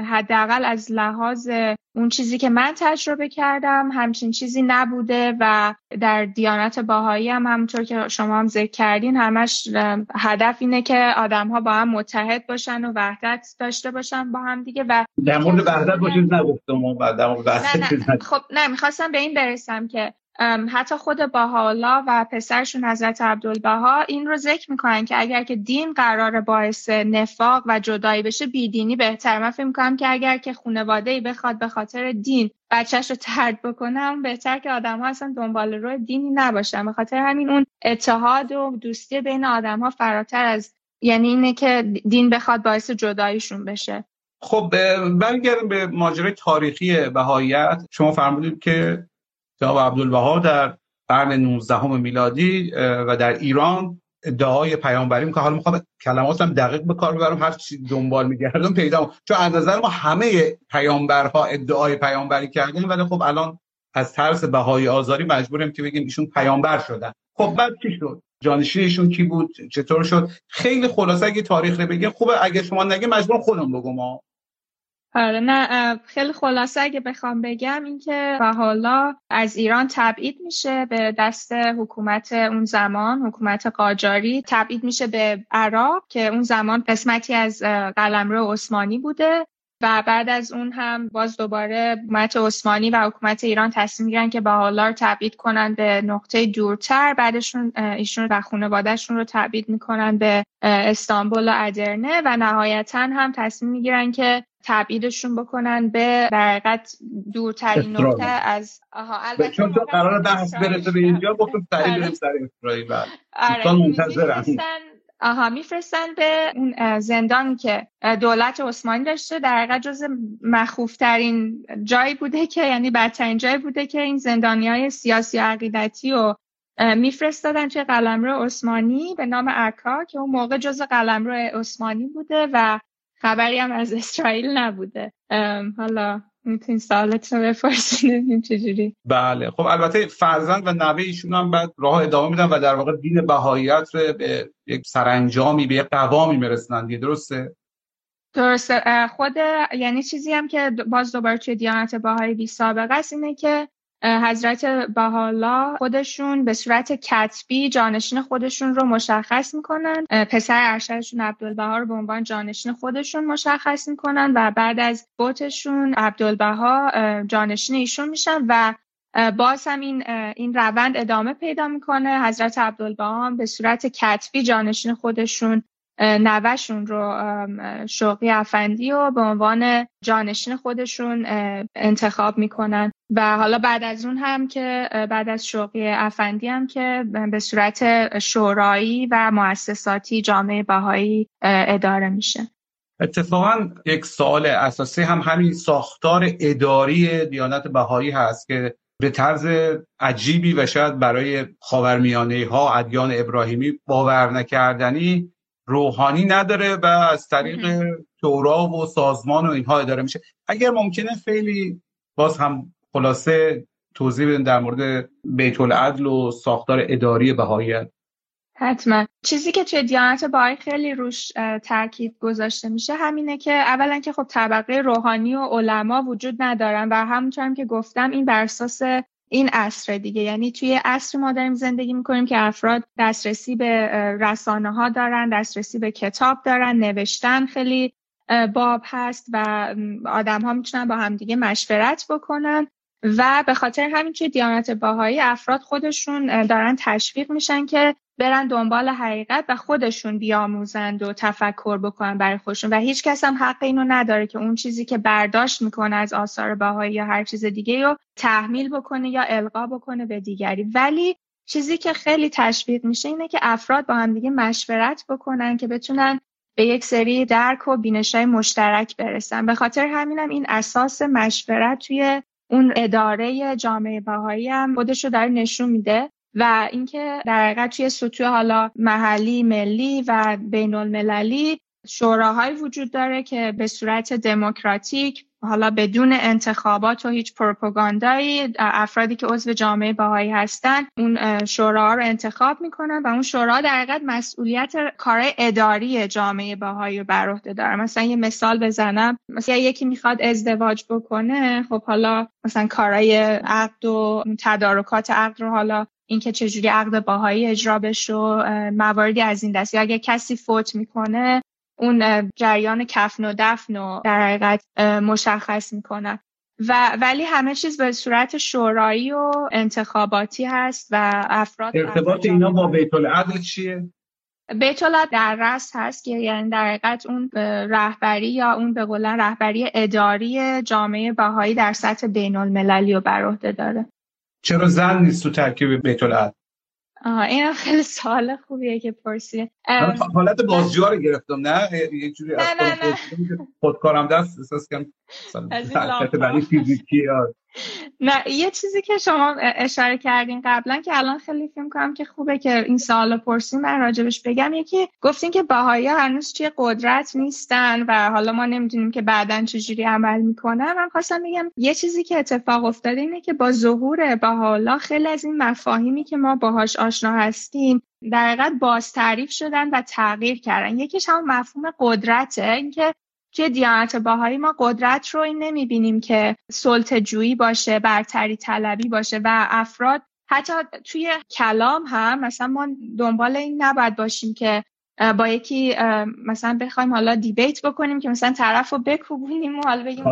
حداقل از لحاظ اون چیزی که من تجربه کردم همچین چیزی نبوده و در دیانت باهایی هم همونطور که شما هم ذکر کردین همش هدف اینه که آدم ها با هم متحد باشن و وحدت داشته باشن با هم دیگه و در مورد وحدت باشید نگفتم خب نه می‌خواستم به این برسم که حتی خود باحالا و پسرشون حضرت عبدالبها این رو ذکر می‌کنن که اگر که دین قرار باعث نفاق و جدایی بشه بیدینی بهتر من فکر می‌کنم که اگر که خانواده ای بخواد به خاطر دین بچهش رو ترد بکنه بهتر که آدم ها اصلا دنبال روی دینی نباشن. به خاطر همین اون اتحاد و دوستی بین آدم ها فراتر از یعنی اینه که دین بخواد باعث جداییشون بشه. خب برگردیم به ماجرای تاریخی بهاییت. شما فرمودید که جناب عبدالبها در قرن 19 میلادی و در ایران ادعای پیامبری که حالا می‌خوام کلماتم دقیق به کار ببرم هر چی دنبال میگردم پیدا چون از نظر ما همه پیامبرها ادعای پیامبری کردن ولی خب الان از ترس بهای آزاری مجبوریم که بگیم ایشون پیامبر شدن. خب بعد چی شد؟ جانشینشون کی بود؟ چطور شد؟ خیلی خلاصه اگه تاریخ رو بگیم خوبه. اگه شما نگه مجبور خودم بگم آره نه خیلی خلاصه اگه بخوام بگم اینکه و حالا از ایران تبعید میشه به دست حکومت اون زمان حکومت قاجاری. تبعید میشه به عراق که اون زمان قسمتی از قلمرو عثمانی بوده و بعد از اون هم باز دوباره حکومت عثمانی و حکومت ایران تصمیم می‌گیرن که بهالا رو تبعید کنن به نقطه دورتر. بعدشون ایشون و خانوادهشون رو تبعید می‌کنن به استانبول و ادرنه و نهایتا هم تصمیم می‌گیرن که تبعیدشون بکنن به برقت دورترین نقطه از آها البته چون تو قرار بحث برسه به اینجا گفتم سریع بریم سر اسرائیل. بعد آره آها میفرستن به اون زندان که دولت عثمانی داشته. در حقیقت جز مخوفترین جایی بوده که یعنی بدترین جایی بوده که این زندانی های سیاسی و عقیدتی و میفرستادن توی قلمرو عثمانی به نام عکا که اون موقع جز قلمرو عثمانی بوده و خبری هم از اسرائیل نبوده. حالا می‌تونین سوالت رو بپرسین چجوری. بله. خب البته فرزند و نوه ایشون هم بعد راه ادامه میدن و در واقع دین بهاییت رو به یک سرانجامی به یک قوامی میرسونن. درسته؟ درسته. خود یعنی چیزی هم که باز دوباره توی دیانت بهایی بی سابقه است اینه که حضرت بهاءالله خودشون به صورت کتبی جانشین خودشون رو مشخص می‌کنن. پسر ارشدشون عبدالبها رو به عنوان جانشین خودشون مشخص می‌کنن و بعد از بوتشون عبدالبها جانشین ایشون میشن و باز هم این این روند ادامه پیدا می‌کنه. حضرت عبدالبها به صورت کتبی جانشین خودشون نوشون رو شوقی افندی و به عنوان جانشین خودشون انتخاب می‌کنن. و حالا بعد از اون هم که بعد از شوقی افندی هم که به صورت شورایی و مؤسساتی جامعه بهایی اداره میشه. اتفاقا یک سوال اساسی هم همین ساختار اداری دیانت بهایی هست که به طرز عجیبی و شاید برای خاورمیانه ها ادیان ابراهیمی باور نکردنی روحانی نداره و از طریق تورا و سازمان و اینها اداره میشه. اگر ممکنه خیلی باز هم خلاصه توضیح بدین در مورد بیت العدل و ساختار اداری بهاییت حتما. چیزی که توی دیانت باهایی خیلی روش تاکید گذاشته میشه همینه که اولا که خب طبقه روحانی و علما وجود ندارن و همونطور که گفتم این بر اساس این عصر دیگه. یعنی توی عصر ما داریم زندگی می‌کنیم که افراد دسترسی به رسانه ها دارن دسترسی به کتاب دارن نوشتن خیلی باب هست و آدم ها می‌تونن با همدیگه مشورت بکنن. و به خاطر همین که دیانت باهایی افراد خودشون دارن تشویق میشن که برن دنبال حقیقت و خودشون بیاموزند و تفکر بکنن برای خودشون. و هیچ کس هم حق اینو نداره که اون چیزی که برداشت می‌کنه از آثار باهایی یا هر چیز دیگه رو تحمیل بکنه یا القا بکنه به دیگری. ولی چیزی که خیلی تشویق میشه اینه که افراد با هم دیگه مشورت بکنن که بتونن به یک سری درک و بینشای مشترک برسن. به خاطر همینم این اساس مشورت توی اون اداره جامعه بهایی هم خودش رو داره نشون میده و اینکه در حقیقت توی سطوح حالا محلی ملی و بین المللی شوراهایی وجود داره که به صورت دموکراتیک حالا بدون انتخابات و هیچ پروپاگاندایی افرادی که عضو جامعه باهایی هستن اون شورا رو انتخاب می‌کنن و اون شورا در حقیقت مسئولیت کار اداری جامعه باهایی رو بر عهده داره. مثلا یه مثال بزنم. مثلا یکی می‌خواد ازدواج بکنه خب حالا مثلا کارای عقد و تدارکات عقد رو حالا اینکه چجوری عقد باهایی اجرا بشه مواردی از این دست. یا اگه کسی فوت می‌کنه اون جریان کفن و دفن و در حقیقت مشخص می‌کنن. و ولی همه چیز به صورت شورایی و انتخاباتی هست و افراد ارتباط اینا با بیت العدل چیه؟ بیت در رست هست که یعنی در حقیقت اون رهبری یا اون به قولن رهبری اداری جامعه بهایی در سطح بین المللی رو بر عهده داره. چرا زن نیست تو ترکیب بیت العدل؟ آها این خیلی سوال خوبیه که پرسیده حالت بازجوها رو گرفتم نه؟ یه جوری از خودکارم دست احساس کنم فیزیکی نه یه چیزی که شما اشاره کردین قبلا که الان خیلی فکر کنم که خوبه که این سوال پرسیم من راجبش بگم یکی گفتین که باهایی هنوز توی قدرت نیستن و حالا ما نمی‌دونیم که بعدا چجوری عمل می‌کنن. من خواستم بگم یه چیزی که اتفاق افتاده اینه که با ظهور حالا خیلی از این مفاهیمی که ما باهاش آشنا هستیم در حقیقت باز تعریف شدن و تغییر کردن. یکیش هم مفهوم قدرته اینکه توی دیانت باهایی ما قدرت رو این نمی‌بینیم که سلطه جویی باشه برتری طلبی باشه و افراد حتی توی کلام هم مثلا ما دنبال این نباید باشیم که با یکی مثلا بخوایم حالا دیبیت بکنیم که مثلا طرف رو بکوبونیم و حالا بگیم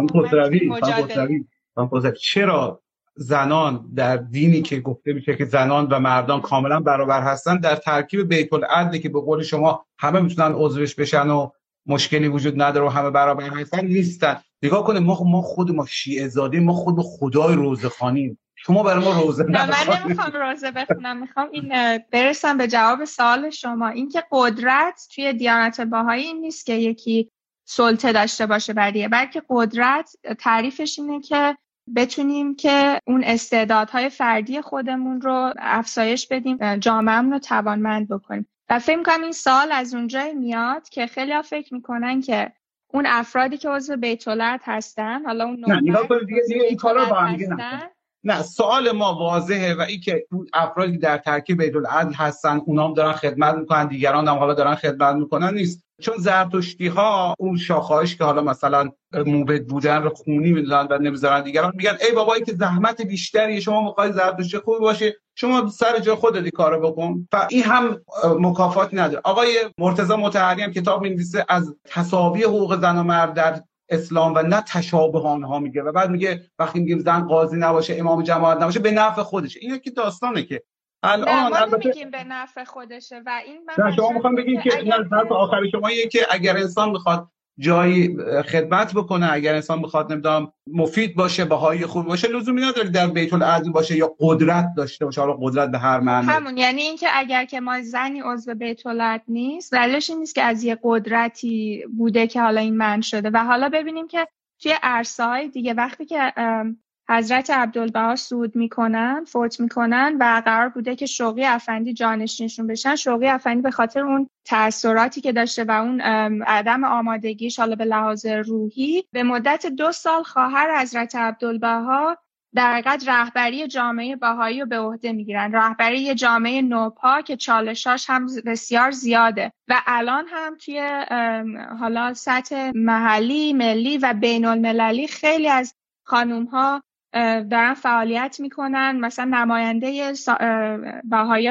چرا زنان در دینی که گفته میشه که زنان و مردان کاملا برابر هستن در ترکیب بیت العدل که به قول شما همه می‌تونن عضوش بشن و مشکلی وجود نداره و همه برابر هستن نیستن. نگاه کنه ما ما خود ما شیعه زادیم ما خود خدای روزه خانیم. شما برای ما روزه نه من نمی‌خوام روزه بخونم می‌خوام این برسم به جواب سوال شما. اینکه قدرت توی دیانت باهایی این نیست که یکی سلطه داشته باشه بریه بلکه قدرت تعریفش اینه که بتونیم که اون استعدادهای فردی خودمون رو افزایش بدیم جامعه رو توانمند بکنیم. و فکر کنم این سال از اونجای میاد که خیلی ها فکر می‌کنن که اون افرادی که عضو بیت هستن حالا اون نه نگاه دیگه دیگه این کارا با هم نه. نه سوال ما واضحه و این که افرادی در ترکیب بیت العدل هستن اونام دارن خدمت می‌کنن دیگران هم حالا دارن خدمت می‌کنن نیست. چون زرتشتی ها اون شاخهاش که حالا مثلا موبد بودن رو خونی می‌دونن و نمی‌ذارن دیگران میگن ای بابایی که زحمت بیشتری شما می‌خوای زرتشتی خوب باشه شما سر جای خودت کارو بکن. و این هم مکافات نداره. آقای مرتضی مطهری هم کتاب می‌نویسه از تساوی حقوق زن و مرد در اسلام و نه تشابه آنها میگه. و بعد میگه وقتی میگیم زن قاضی نباشه امام جماعت نباشه به نفع خودشه. این که داستانه که الان البته میگیم به نفع خودشه و این من شما می‌خوام بگین که نه آخر شما که اگر انسان می‌خواد جایی خدمت بکنه. اگر انسان بخواد نمی‌دونم مفید باشه بهای خوب باشه لزومی نداره در بیت العدل باشه یا قدرت داشته باشه. حالا قدرت به هر معنی. همون یعنی اینکه اگر که ما زنی عضو بیت العدل نیست دلیلش نیست که از یه قدرتی بوده که حالا این من شده. و حالا ببینیم که توی عرصه های دیگه وقتی که حضرت عبدالبها سود می‌کنن فوت می‌کنن و قرار بوده که شوقی افندی جانشینشون بشن. شوقی افندی به خاطر اون تاثیراتی که داشته و اون عدم آمادگیش حالا به لحاظ روحی به مدت دو سال خواهر حضرت عبدالبها در حقیقت رهبری جامعه باهایی رو به عهده می‌گیرن. رهبری جامعه نوپا که چالشاش هم بسیار زیاده. و الان هم توی حالا سطح محلی ملی و بین المللی خیلی از خانوم ها دارن فعالیت می‌کنن. مثلا نماینده سا...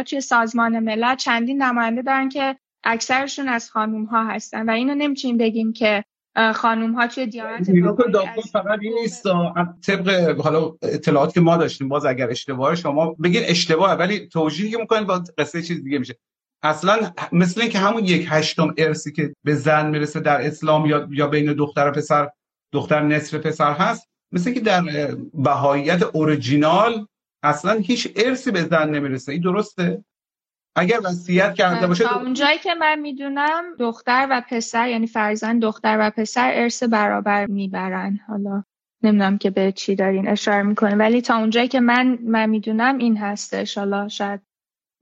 توی سازمان ملل چندین نماینده دارن که اکثرشون از خانوم ها هستن و اینو نمی‌تونیم بگیم که خانوم ها توی دیانت فقط این نیست. طبق حالا اطلاعات که ما داشتیم باز اگر اشتباه شما بگین اشتباهه ولی توجیهی که می‌کنین با قصه چیز دیگه میشه. اصلا مثل اینکه همون یک هشتم ارسی که به زن می‌رسه در اسلام یا یا بین دختر و پسر دختر نصف پسر هست مثل که در بهاییت اورجینال اصلا هیچ ارسی به زن نمی‌رسه. این درسته؟ اگر وصیت کرده باشه تا اونجایی که من می‌دونم دختر و پسر یعنی فرزند دختر و پسر ارث برابر می‌برن. حالا نمی‌دونم که به چی دارین اشاره می‌کنه ولی تا اونجایی که من من می‌دونم این هستش. حالا شاید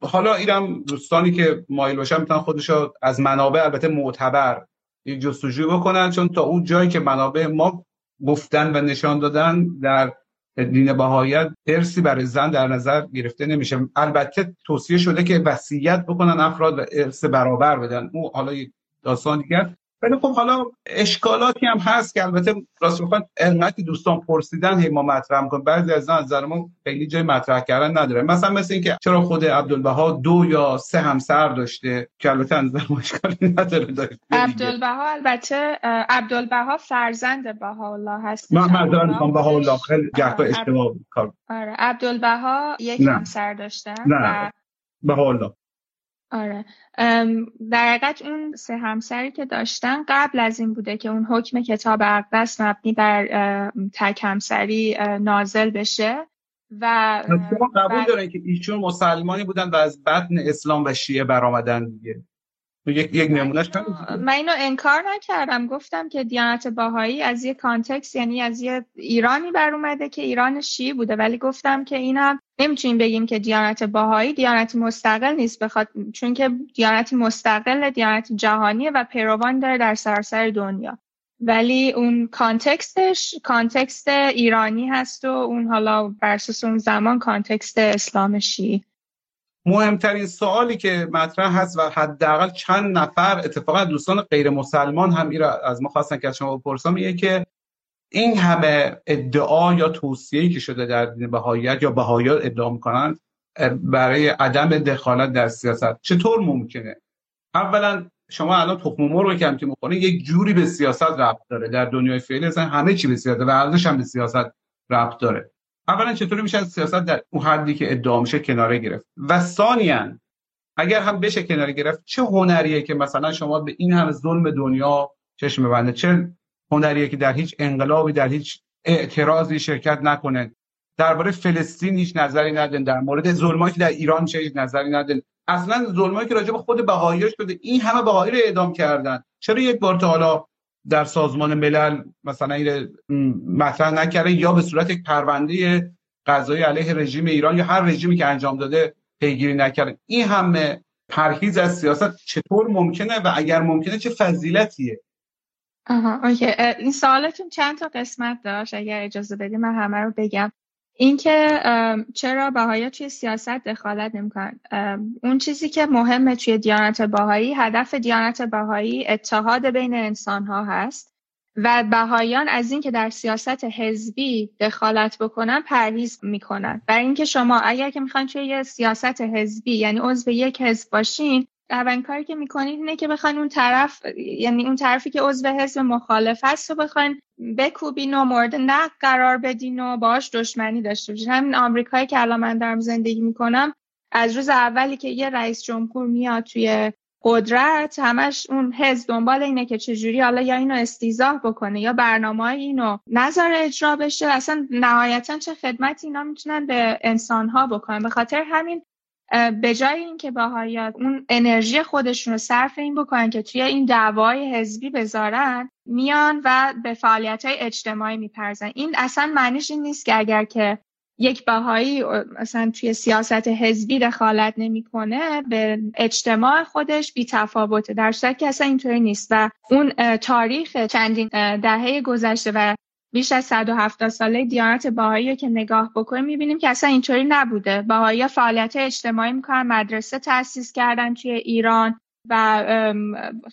حالا اینم دوستانی که مایل باشن می‌تونن خودشو از منابع البته معتبر جستجو بکنن چون تا اون جایی که منابع ما گفتن و نشان دادن در دین بهایت ارسی برای زن در نظر گرفته نمیشه. البته توصیه شده که وصیت بکنن افراد و ارث برابر بدن. او حالا داستان دیگر ولی خب حالا اشکالاتی هم هست که البته راست بخوان انقدر دوستان پرسیدن هی ما مطرح می‌کنیم. بعضی از نظر ما خیلی جای مطرح کردن نداره. مثلا مثل اینکه چرا خود عبدالبها دو یا سه همسر داشته که البته نظر ما اشکالی نداره داشته عبدالبها البته عبدالبها فرزند بهاءالله هست. من مدار می‌کنم بهاءالله. خیلی گهتا اشتباه کار. آره عبدالبها یک همسر داشتن نه. بهاءالله. آره. در حقیقت اون سه همسری که داشتن قبل از این بوده که اون حکم کتاب اقدس مبنی بر تک همسری نازل بشه و شما قبول دارن که ایشون مسلمانی بودن و از بدن اسلام و شیعه برآمدن دیگه؟ یک یک نمونهش من اینو انکار نکردم. گفتم که دیانت بهایی از یه context یعنی از یه ایرانی بر اومده که ایران شیعه بوده. ولی گفتم که اینم نمی‌تونیم بگیم که دیانت بهایی دیانت مستقل نیست. بخاطر چون که دیانت مستقل دیانت جهانیه و پیروان داره در سراسر دنیا. ولی اون context ش context ایرانی هست و اون حالا به خصوص اون زمان context اسلام شیعه مهمترین سوالی که مطرح هست و حداقل چند نفر اتفاقا دوستان غیر مسلمان هم این از ما خواستن که از شما بپرسم اینه که این همه ادعا یا توصیه‌ای که شده در دین بهاییت یا بهاییات ادعا می‌کنن برای عدم دخالت در سیاست چطور ممکنه؟ اولا شما الان تخم مرغ که که می‌خوره یک جوری به سیاست ربط داره. در دنیای فعلی همه چی به سیاست و ارزش هم به سیاست ربط داره. اولا چطوری میشه از سیاست در اون حدی که ادعا میشه کناره گرفت؟ و ثانیا اگر هم بشه کناره گرفت چه هنریه که مثلا شما به این همه ظلم دنیا چشم ببنده چه هنریه که در هیچ انقلابی در هیچ اعتراضی شرکت نکنه؟ درباره فلسطین هیچ نظری ندن در مورد ظلمایی که در ایران چه هیچ نظری ندن اصلا ظلمایی که راجع به خود بهایی شده این همه بهایی رو اعدام کردن. چرا یک بار تا حالا در سازمان ملل مثلا این مطرح نکرده یا به صورت یک پرونده قضایی علیه رژیم ایران یا هر رژیمی که انجام داده پیگیری نکرده. این همه پرهیز از سیاست چطور ممکنه و اگر ممکنه چه فضیلتیه؟ آها اوکی. این سوالتون چند تا قسمت داشت؟ اگر اجازه بدید من همه رو بگم. اینکه چرا باهایا توی سیاست دخالت نمی‌کنن؟ اون چیزی که مهمه توی دیانت باهایی هدف دیانت باهایی اتحاد بین انسان ها هست و بهایان از اینکه در سیاست حزبی دخالت بکنن پرهیز می‌کنن. برای اینکه شما اگر که می‌خواین توی یه سیاست حزبی یعنی عضو یک حزب باشین اولین کاری که می‌کنید اینه که بخواین اون طرف یعنی اون طرفی که عضو حزب مخالف هست رو بخواین بکوبین و مورد نقد قرار بدین و باش دشمنی داشته باشین. همین آمریکایی که الان من دارم زندگی می‌کنم از روز اولی که یه رئیس جمهور میاد توی قدرت همش اون حزب دنبال اینه که چجوری حالا یا اینو استیزاه بکنه یا برنامه اینو نظر اجرا بشه. اصلا نهایتا چه خدمتی اینا می‌تونن به انسان ها بکنن. به خاطر همین به جای اینکه باهایا اون انرژی خودشون رو صرف این بکنن که توی این دعوای حزبی بذارن میان و به فعالیت های اجتماعی میپرزن. این اصلا معنیش این نیست که اگر که یک بهایی مثلا توی سیاست حزبی دخالت نمی‌کنه به اجتماع خودش بی تفاوته در صورتی که اصلا اینطوری نیست. و اون تاریخ چندین دهه گذشته و بیش از 170 ساله دیانت باهایی که نگاه بکنیم می‌بینیم که اصلا اینطوری نبوده. باهایی فعالیت اجتماعی می‌کنن مدرسه تأسیس کردن توی ایران و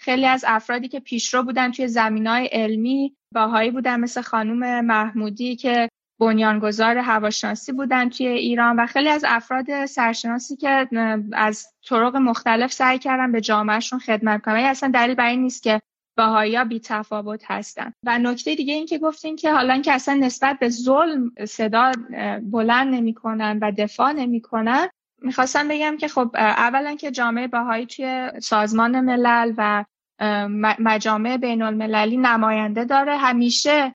خیلی از افرادی که پیشرو بودن توی زمین های علمی باهایی بودن مثل خانوم محمودی که بنیانگذار هواشناسی بودن توی ایران و خیلی از افراد سرشناسی که از طرق مختلف سعی کردن به جامعهشون خدمت کنن. اصلا دلیل بر این نیست که بهایی بی تفاوت هستن. و نکته دیگه این که گفتین که حالا که اصلا نسبت به ظلم صدا بلند نمی‌کنن و دفاع نمی‌کنن می‌خواستم بگم که خب اولا که جامعه بهایی توی سازمان ملل و مجامع بین المللی نماینده داره. همیشه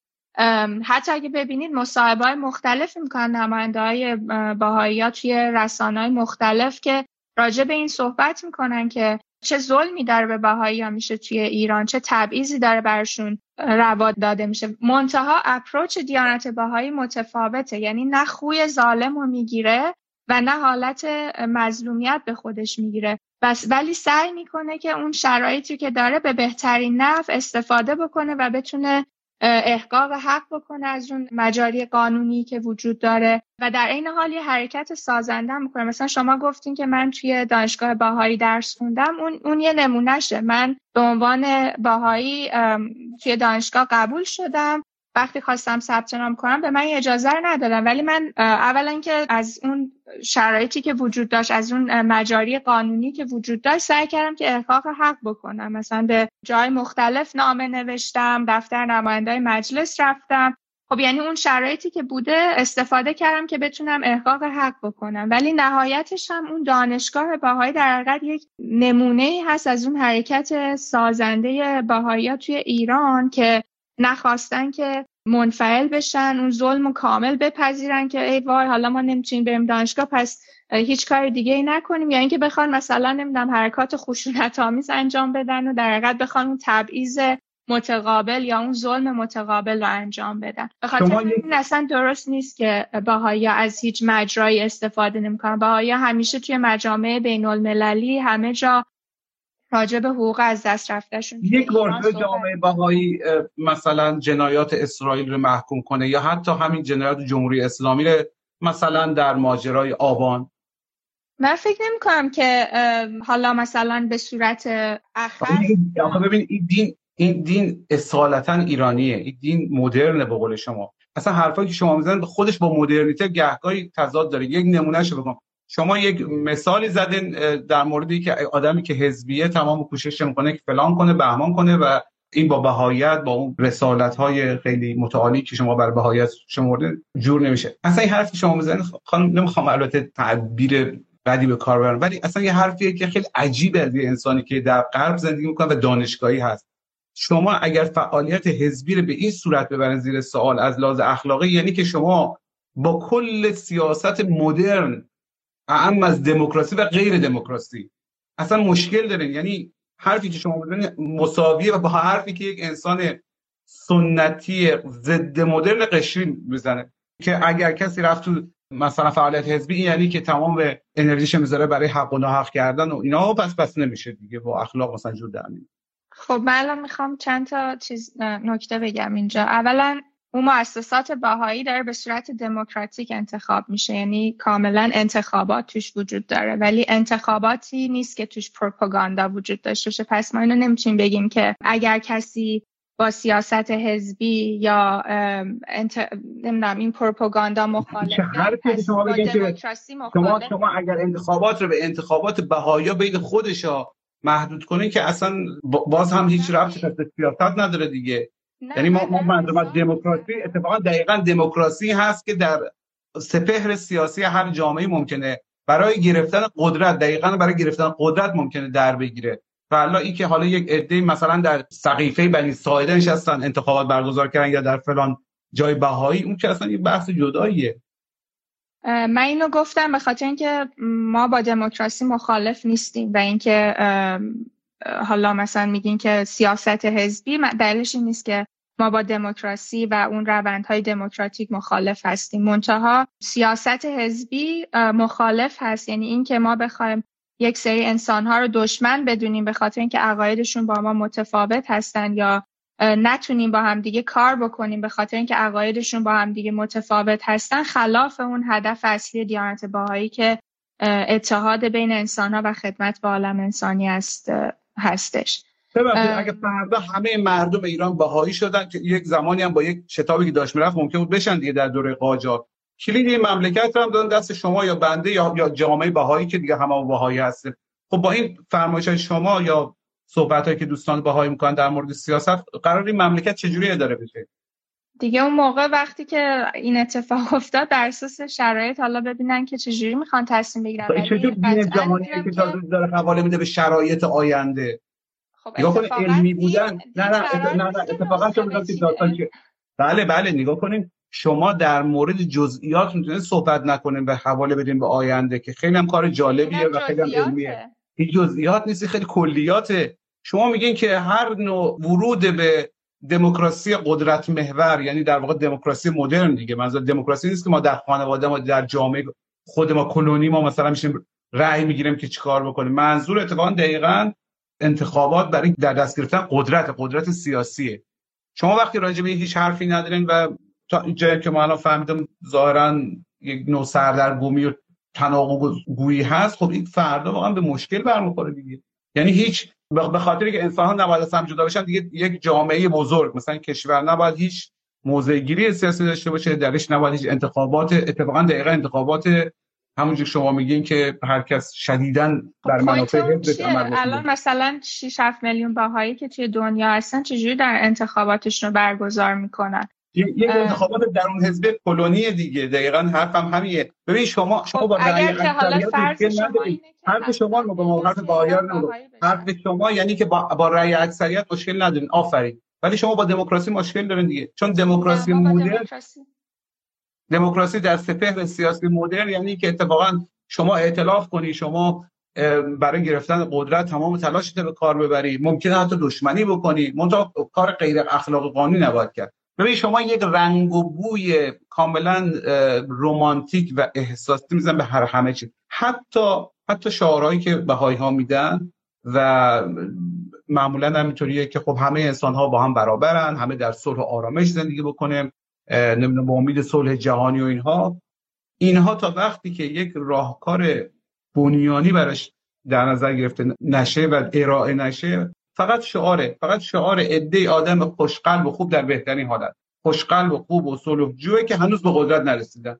حتی اگه ببینید مصاحبه های مختلف می‌کنن نماینده های باهایی ها توی رسانه های مختلف که راجع به این صحبت می‌کنن که چه ظلمی داره به باهایی ها میشه توی ایران؟ چه تبعیضی داره برشون روا داده میشه؟ منتها اپروچ دیانت باهایی متفاوته. یعنی نه خوی ظالم رو می‌گیره و نه حالت مظلومیت به خودش می‌گیره. بس ولی سعی می‌کنه که اون شرایطی که داره به بهترین نفع استفاده بکنه و بتونه احقاق حق بکنه از اون مجاری قانونی که وجود داره. و در این حال یه حرکت سازنده می‌کنه. مثلا شما گفتین که من توی دانشگاه باهایی درس خوندم. اون, اون یه نمونهشه. من به عنوان باهایی توی دانشگاه قبول شدم. وقتی خواستم ثبت نام کنم به من اجازه رو ندادم ولی من اولا که از اون شرایطی که وجود داشت از اون مجاری قانونی که وجود داشت سعی کردم که احقاق حق بکنم. مثلا به جای مختلف نامه نوشتم دفتر نماینده مجلس رفتم. خب یعنی اون شرایطی که بوده استفاده کردم که بتونم احقاق حق بکنم. ولی نهایتش هم اون دانشگاه باهایی در حقیقت یک نمونه هست از اون حرکت سازنده باهایی توی ایران که نخواستن که منفعل بشن اون ظلم و کامل بپذیرن که ای وای حالا ما نمی‌تونیم بریم دانشگاه پس هیچ کار دیگه ای نکنیم. یا اینکه بخوان مثلا نمی‌دونم حرکات خشونت آمیز انجام بدن و در حقیقت بخوان اون تبعیض متقابل یا اون ظلم متقابل رو انجام بدن. به خاطر این اصلا درست نیست که باهایا از هیچ مجرایی استفاده نمی‌کنن. باهایا همیشه توی مجامع بین المللی همه جا راجع به حقوق از دست رفتهشون. یک بار جامعه بهایی مثلا جنایات اسرائیل رو محکوم کنه یا حتی همین جنایات جمهوری اسلامی رو مثلا در ماجرای آبان. من فکر نمی کنم که حالا مثلا به صورت اخر ببین این دین این دین اصالتا ایرانیه. این دین مدرنه به قول شما. اصلا حرفایی که شما می‌زنید خودش با مدرنیته گهگاهی تضاد داره. یک نمونهش بگم. شما یک مثالی زدین در موردی که آدمی که حزبیه تمام کوشش می‌کنه که فلان کنه بهمان کنه و این با بهایت با اون رسالت های خیلی متعالی که شما بر بهایت شمردین جور نمیشه. اصلا این حرفی شما می‌زنید خانم نمی‌خوام البته تعبیر بدی به کار برم ولی اصلا یه حرفیه که خیلی عجیبه از یه انسانی که در غرب زندگی می‌کنه و دانشگاهی هست. شما اگر فعالیت حزبی رو به این صورت ببرین زیر سوال از لحاظ اخلاقی یعنی که شما با کل سیاست مدرن اعم از دموکراسی و غیر دموکراسی. اصلا مشکل دارین. یعنی حرفی که شما بزنید مساویه و با حرفی که یک انسان سنتی ضد مدرن قشری می‌زنه. که اگر کسی رفت تو مثلا فعالیت حزبی یعنی که تمام انرژیش می‌ذاره برای حق و ناحق کردن و اینا پس پس نمیشه دیگه. با اخلاق مثلا جور خب من الان می‌خوام چند تا چیز نکته بگم اینجا. اولا اون مؤسسات باهایی داره به صورت دموکراتیک انتخاب میشه. یعنی کاملا انتخابات توش وجود داره. ولی انتخاباتی نیست که توش پروپاگاندا وجود داشته باشه. پس ما اینو نمی‌تونیم بگیم که اگر کسی با سیاست حزبی یا انت... نمی‌دونم این پروپاگاندا مخالف شما شما شما اگر انتخابات رو به انتخابات بهایی بین خودشا محدود کنین که اصلا باز هم هیچ ربطی به سیاست نداره دیگه. یعنی ما ما دموکراسی اتفاقا دقیقا دموکراسی هست که در سپهر سیاسی هر جامعه ممکنه برای گرفتن قدرت دقیقا برای گرفتن قدرت ممکنه در بگیره. و حالا این که حالا یک عده مثلا در سقیفه بنی ساعده نشستن انتخابات برگزار کردن یا در فلان جای بهایی اون که اصلا یه بحث جداییه. من اینو گفتم به خاطر اینکه ما با دموکراسی مخالف نیستیم و اینکه حالا مثلا میگین که سیاست حزبی دلیلش این نیست که ما با دموکراسی و اون روندهای دموکراتیک مخالف هستیم. منتها سیاست حزبی مخالف هست. یعنی اینکه ما بخوایم یک سری انسانها رو دشمن بدونیم به خاطر اینکه عقایدشون با ما متفاوت هستن یا نتونیم با هم دیگه کار بکنیم به خاطر اینکه عقایدشون با هم دیگه متفاوت هستن خلاف اون هدف اصلی دیانت باهایی که اتحاد بین انسان و خدمت به عالم انسانی است. هستش. اگه فردا همه مردم ایران بهایی شدن که یک زمانی هم با یک شتابی که داشت می‌رفت ممکن بود بشن دیگه در دوره قاجار. کلید این مملکت رو هم دادن دست شما یا بنده یا یا جامعه بهایی که دیگه همه بهایی هست خب با این فرمایش شما یا صحبت که دوستان باهایی می‌کنن در مورد سیاست قرار این مملکت چجوری اداره بشه؟ دیگه اون موقع وقتی که این اتفاق افتاد در اساس شرایط حالا ببینن که چجوری می‌خوان تصمیم بگیرن. خب، چجور دین جهانی که داره حواله میده به شرایط آینده. خب نگاه کنید علمی بودن. نه نه نه نه اتفاقا تو بله بله نگاه کنیم شما در مورد جزئیات می‌تونید صحبت نکنیم به حواله بدین به آینده که خیلی هم کار جالبیه و خیلی هم علمیه. این جزئیات نیست خیلی کلیاته. شما میگین که هر نوع ورود به دموکراسی قدرت محور یعنی در واقع دموکراسی مدرن دیگه. منظور دموکراسی نیست که ما در خانواده ما در جامعه خود ما کلونی ما مثلا میشیم رأی می‌گیریم که چیکار بکنیم. منظور اتفاقا دقیقا انتخابات برای در دست گرفتن قدرت قدرت سیاسیه. شما وقتی راجع به هیچ حرفی ندارین و تا جایی که ما الان فهمیدم ظاهرا یک نوع سردرگمی و تناقض گویی هست خب این فردا واقعا به مشکل برمیخوره دیگه. یعنی هیچ به خاطر که انسان ها نباید از هم جدا بشن دیگه یک جامعه بزرگ مثلا کشور نباید هیچ موضع گیری سیاسی داشته باشه درش نباید هیچ انتخابات اتفاقا دقیقا انتخابات همونجور شما میگین که هر کس شدیداً در منافع حزب الان مثلا 6 7 میلیون باهایی که توی دنیا هستن چجوری در انتخاباتشون رو برگزار می‌کنن؟ یک انتخابات درون حزب کلونی دیگه. دقیقا حرفم همینه. ببین شما شما خب با رأی اکثریت حرف شما رو با حرف بایار حرف شما یعنی که با, با رأی اکثریت مشکل ندارین. آفرین. ولی شما با دموکراسی مشکل دارین دیگه. چون دموکراسی مدرن دموکراسی. در سپهر سیاسی مدرن یعنی که اتفاقا شما ائتلاف کنی شما برای گرفتن قدرت تمام تلاشت به کار ببری. ممکنه حتی دشمنی بکنی. منتها کار غیر اخلاق قانونی نباید کرد. ببین شما یک رنگ و بوی کاملا رمانتیک و احساسی میزن به هر همه چی حتی حتی شعارهایی که بهایی ها میدن و معمولا همینطوریه که خب همه انسان ها با هم برابرن همه در صلح و آرامش زندگی بکنیم نمی‌دونم با امید صلح جهانی و اینها. اینها تا وقتی که یک راهکار بنیانی براش در نظر گرفته نشه و ارائه نشه فقط شعاره فقط شعار عده آدم خوشقلب و خوب در بهترین حالت. خوشقلب و خوب و صلح جوه که هنوز به قدرت نرسیدن.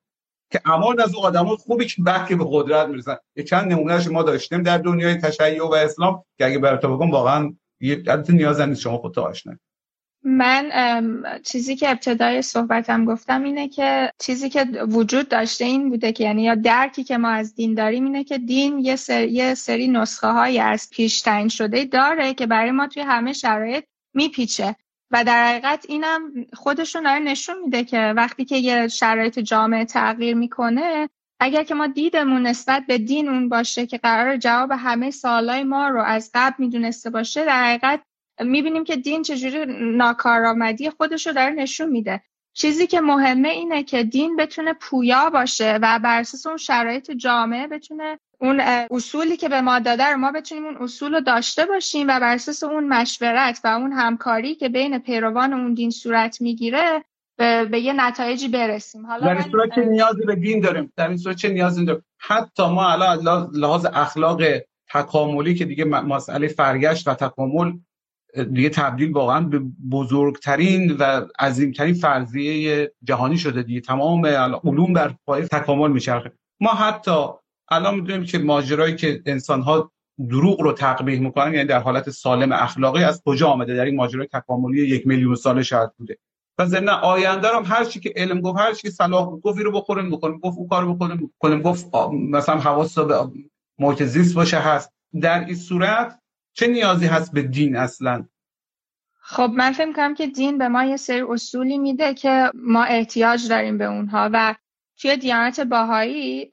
که امان از اون آدمای خوبی که بعد به قدرت می‌رسن. یه چند نمونهش ما داشتیم در دنیای تشیع و اسلام که اگه برات بگم واقعا یه نیاز نیست شما خودت آشنا من چیزی که ابتدای صحبتم گفتم اینه که چیزی که وجود داشته این بوده که یعنی یا درکی که ما از دین داریم اینه که دین یه, سری, یه سری نسخه های از پیش تعیین شده داره که برای ما توی همه شرایط میپیچه. و در حقیقت اینم خودشون داره نشون میده که وقتی که یه شرایط جامعه تغییر می‌کنه اگر که ما دیدمون نسبت به دین اون باشه که قرار جواب همه سوالای ما رو از قبل می‌دونسته باشه در حقیقت می‌بینیم که دین چجوری ناکارآمدی خودش رو داره نشون میده. چیزی که مهمه اینه که دین بتونه پویا باشه و بر اساس اون شرایط جامعه بتونه اون اصولی که به ما داده رو ما بتونیم اون اصول رو داشته باشیم و بر اساس اون مشورت و اون همکاری که بین پیروان اون دین صورت می‌گیره به, به یه نتایجی برسیم. حالا در این صورت چه نیازی به دین داریم. در این صورت چه نیازی داریم؟ حتی ما الان لحاظ اخلاق تکاملی که دیگه مسئله فرگشت و تکامل دیگه تبدیل واقعا به بزرگترین و عظیمترین فرضیه جهانی شده دیگه. تمام علوم بر پای تکامل میچرخه. ما حتی الان می‌دونیم که ماجرایی که انسان ها دروغ رو تقبیح می‌کنن یعنی در حالت سالم اخلاقی از کجا آمده؟ در این ماجرای تکاملی یک میلیون سال شاید بوده. و ضمن آینده هم هر چی که علم گفت هر چی صلاح گفت رو بخوریم بکنیم گفت اون کارو بکنیم کنیم گفت مثلا حواس به محیط باشه هست. در این صورت چه نیازی هست به دین اصلا؟ خب من فکر کنم که دین به ما یه سری اصولی میده که ما احتیاج داریم به اونها و توی دیانت باهایی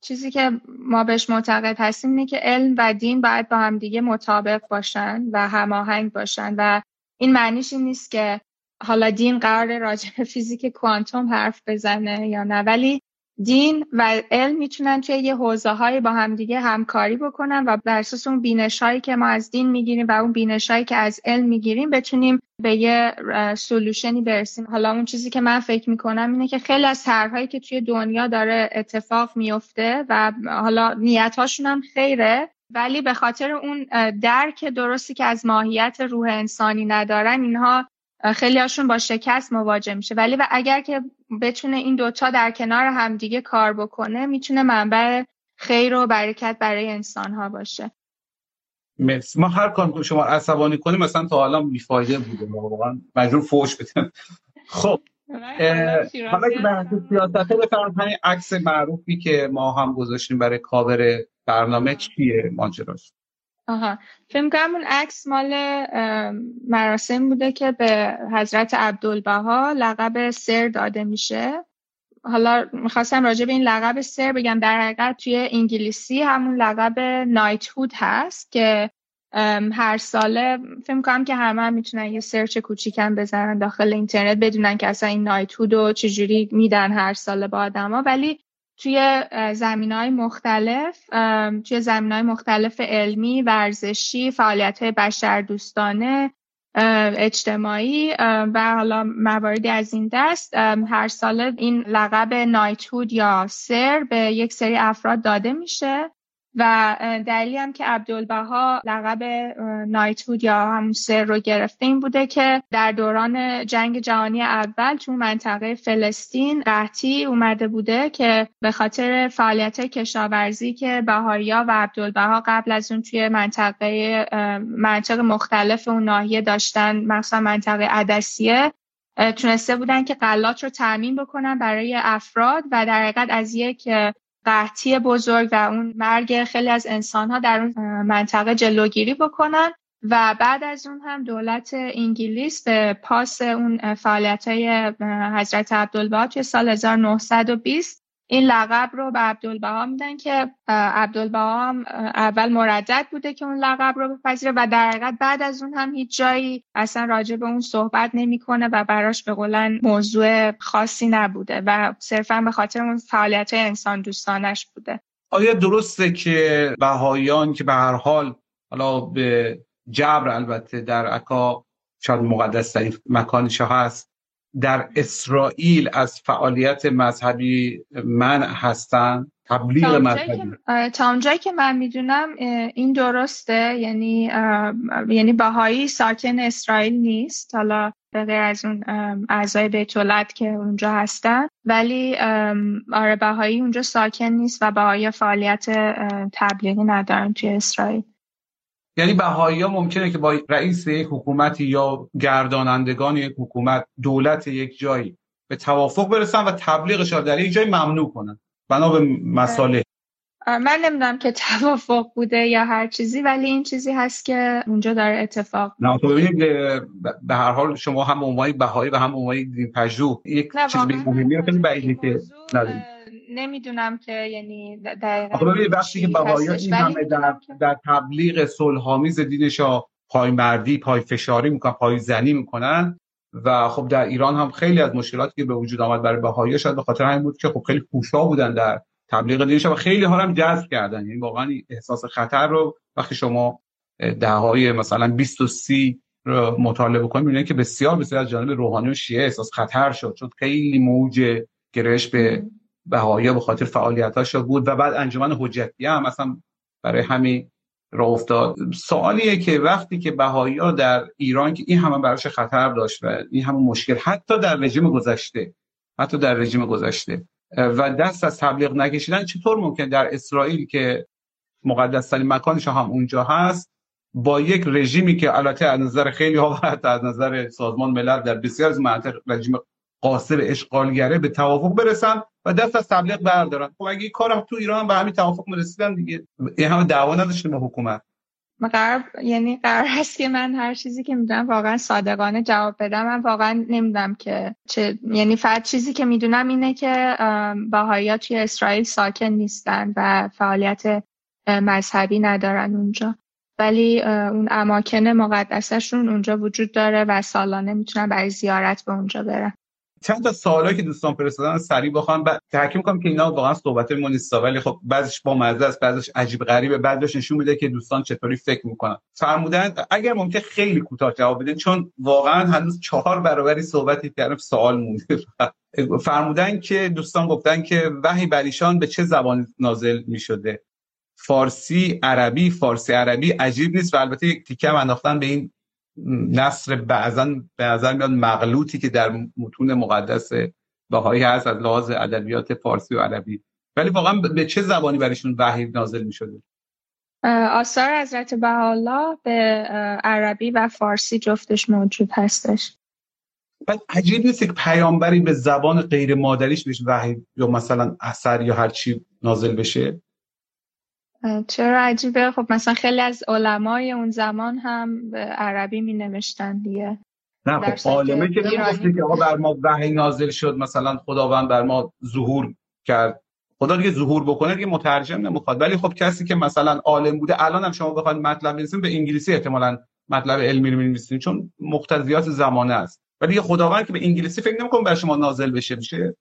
چیزی که ما بهش معتقد هستیم اینه که علم و دین باید با هم دیگه مطابق باشن و هماهنگ باشن و این معنیش این نیست که حالا دین قرار راجع به فیزیک کوانتوم حرف بزنه یا نه ولی دین و علم می‌تونن توی یه حوزه های با همدیگه همکاری بکنن و بر اساس اون بینش هایی که ما از دین می‌گیریم و اون بینش هایی که از علم می‌گیریم بتونیم به یه سولوشنی برسیم. حالا اون چیزی که من فکر می‌کنم اینه که خیلی از طرحهایی که توی دنیا داره اتفاق میفته و حالا نیت هم خیره ولی به خاطر اون درک درستی که از ماهیت روح انسانی ندارن اینها خیلی هاشون با شکست مواجه میشه. ولی و اگر که بتونه این دوتا در کنار همدیگه کار بکنه می‌تونه منبع خیر و برکت برای انسان ها باشه. مرسی. ما هر کار شما عصبانی کنیم مثلا تا حالا بیفایده بوده. واقعا مجبور فوش بدیم. خب حالا که بحث سیاست بفرمایید همین عکس معروفی که ما هم گذاشتیم برای کاور برنامه چیه ماجراش؟ آها. فیلم کنم اون عکس مال مراسم بوده که به حضرت عبدالبها لقب سر داده میشه. حالا می‌خواستم راجع به این لقب سر بگم. در حقیقت توی انگلیسی همون لقب نایت هود هست که هر ساله فکر کنم که همه هم می‌تونن یه سرچ کوچیکم بزنن داخل اینترنت بدونن که اصلا این نایت هود رو چجوری میدن هر ساله با آدما ولی توی زمین های مختلف توی زمین های مختلف علمی، ورزشی، فعالیت های بشر دوستانه اجتماعی و حالا مواردی از این دست هر ساله این لقب نایتهود یا سر به یک سری افراد داده میشه. و دلیلی هم که عبدالبها لقب نایتهود یا همون سر رو گرفته این بوده که در دوران جنگ جهانی اول تو منطقه فلسطین قحطی اومده بوده که به خاطر فعالیت کشاورزی که بهایا و عبدالبها قبل از اون توی منطقه منطقه مختلف اون ناحیه داشتن مثلا منطقه عدسیه تونسته بودن که قلات رو تعمین بکنن برای افراد و در حقیقت از یک قحطی بزرگ و اون مرگ خیلی از انسان ها در اون منطقه جلوگیری بکنن و بعد از اون هم دولت انگلیس به پاس اون فعالیت های حضرت عبدالبها توی سال 1920 این لقب رو به عبدالبها میدن که عبدالبها هم اول مردد بوده که اون لقب رو بپذیره و در حقیقت بعد از اون هم هیچ جایی اصلا راجع به اون صحبت نمی‌کنه و براش به قولن موضوع خاصی نبوده و صرفا به خاطر اون فعالیت انسان دوستانش بوده. آیا درسته که بهایان که به هر حال حالا به جبر البته در عکا شاید مقدس ترین مکانش هست در اسرائیل از فعالیت مذهبی من هستن؟ تبلیغ مذهبی. تا اونجایی که من می‌دونم این درسته. یعنی یعنی بهایی ساکن اسرائیل نیست. حالا به غیر از اون اعضای بیت که اونجا هستن. ولی آره بهایی اونجا ساکن نیست و بهایی فعالیت تبلیغی ندارن توی اسرائیل. یعنی بهایی ها ممکنه که با رئیس یک حکومتی یا گردانندگان یک حکومت دولت یک جایی به توافق برسن و تبلیغش را در یک جای ممنوع کنن. بنا به مساله من نمی‌دونم که توافق بوده یا هر چیزی ولی این چیزی هست که اونجا داره اتفاق. نه تو ببینید به هر حال شما هم عنوان بهایی و هم عنوان دین پژوه یک چیز مهمی خیلی بعیده که ندارید نمی‌دونم که یعنی دقیقا ببینید وقتی که بهایی این همه در, در تبلیغ صلحآمیز دینش پای مردی پای فشاری می‌کنن پای زنی می‌کنن و خب در ایران هم خیلی از مشکلاتی که به وجود آمد برای بهایی شاید به خاطر همین بود که خب خیلی کوشا بودن در تبلیغ دینش و خیلی ها هم جذب کردن. یعنی واقعا احساس خطر رو وقتی شما دههای مثلا 20 و 30 رو مطالعه بکنید می‌بینید که بسیار بسیار از جانب روحانی و شیعه احساس خطر شد. چون خیلی موج گرش به بهایی به خاطر فعالیتاش بود و بعد انجمن حجتی هم مثلا برای همین راه افتاد. سوالیه که وقتی که بهایی ها در ایران که این همه براش خطر داشت و این همه مشکل حتی در رژیم گذشته حتی در رژیم گذشته و دست از تبلیغ نکشیدن چطور ممکن در اسرائیل که مقدس ترین مکانش هم اونجا هست با یک رژیمی که البته از نظر خیلی ها از نظر سازمان ملل در بسیار از مناطق رژیم قاصر اشغالگره به توافق برسن و دست از تبلیغ بردارن. خب اگه کارم تو ایران به همین توافق رسیدن دیگه. این همه دعوا نداشتیم با حکومت. قرار یعنی قرار هست که من هر چیزی که می‌دونم واقعا صادقانه جواب بدم. من واقعا نمی‌دونم که چه یعنی فقط چیزی که می‌دونم اینه که باهایا توی اسرائیل ساکن نیستن و فعالیت مذهبی ندارن اونجا. ولی اون اماکن مقدسشون اونجا وجود داره و سالانه می‌تونن برای زیارت به اونجا برن. چند تا سوالی که دوستان فرستادن سریع بخوام و تحکیم کنم که اینا واقعا صحبت ما نیست ولی خب بعضیش با مزه است بعضیش عجیب غریبه. بعضیش نشون میده که دوستان چطوری فکر می‌کنن. فرمودن اگر ممکن خیلی کوتاه جواب بدین چون واقعا هنوز چهار برابری صحبتی کردم سوال مونده. فرمودن که دوستان گفتن که وحی بر ایشان به چه زبان نازل می‌شده؟ فارسی عربی. فارسی عربی عجیب نیست و البته یک تیکه انداختن به این نصر بعضا به نظر میاد مغلوطی که در متون مقدس بهایی هست از لحاظ ادبیات فارسی و عربی. ولی واقعا به چه زبانی برایشون وحی نازل می شده آثار حضرت بهاءالله به عربی و فارسی جفتش موجود هستش. بعد عجیب نیست که پیامبری به زبان غیر مادریش بهش وحی یا مثلا اثر یا هر چی نازل بشه؟ چرا عجیبه؟ خب مثلا خیلی از علمای اون زمان هم به عربی می نوشتن دیگه. نه خب عالمه که نمی‌گفته که آقا بر ما وحی نازل شد مثلا خداوند بر ما ظهور کرد. خدا دیگه ظهور بکنه دیگه مترجم نمی‌خواد. ولی خب کسی که مثلا عالم بوده الان هم شما بخواید مطلب بنویسین به انگلیسی احتمالاً مطلب علمی رو می‌نویسین چون مقتضیات زمانه است. ولی دیگه خداوند که به انگلیسی فکر نمی‌کنه بر شما نازل بشه میشه؟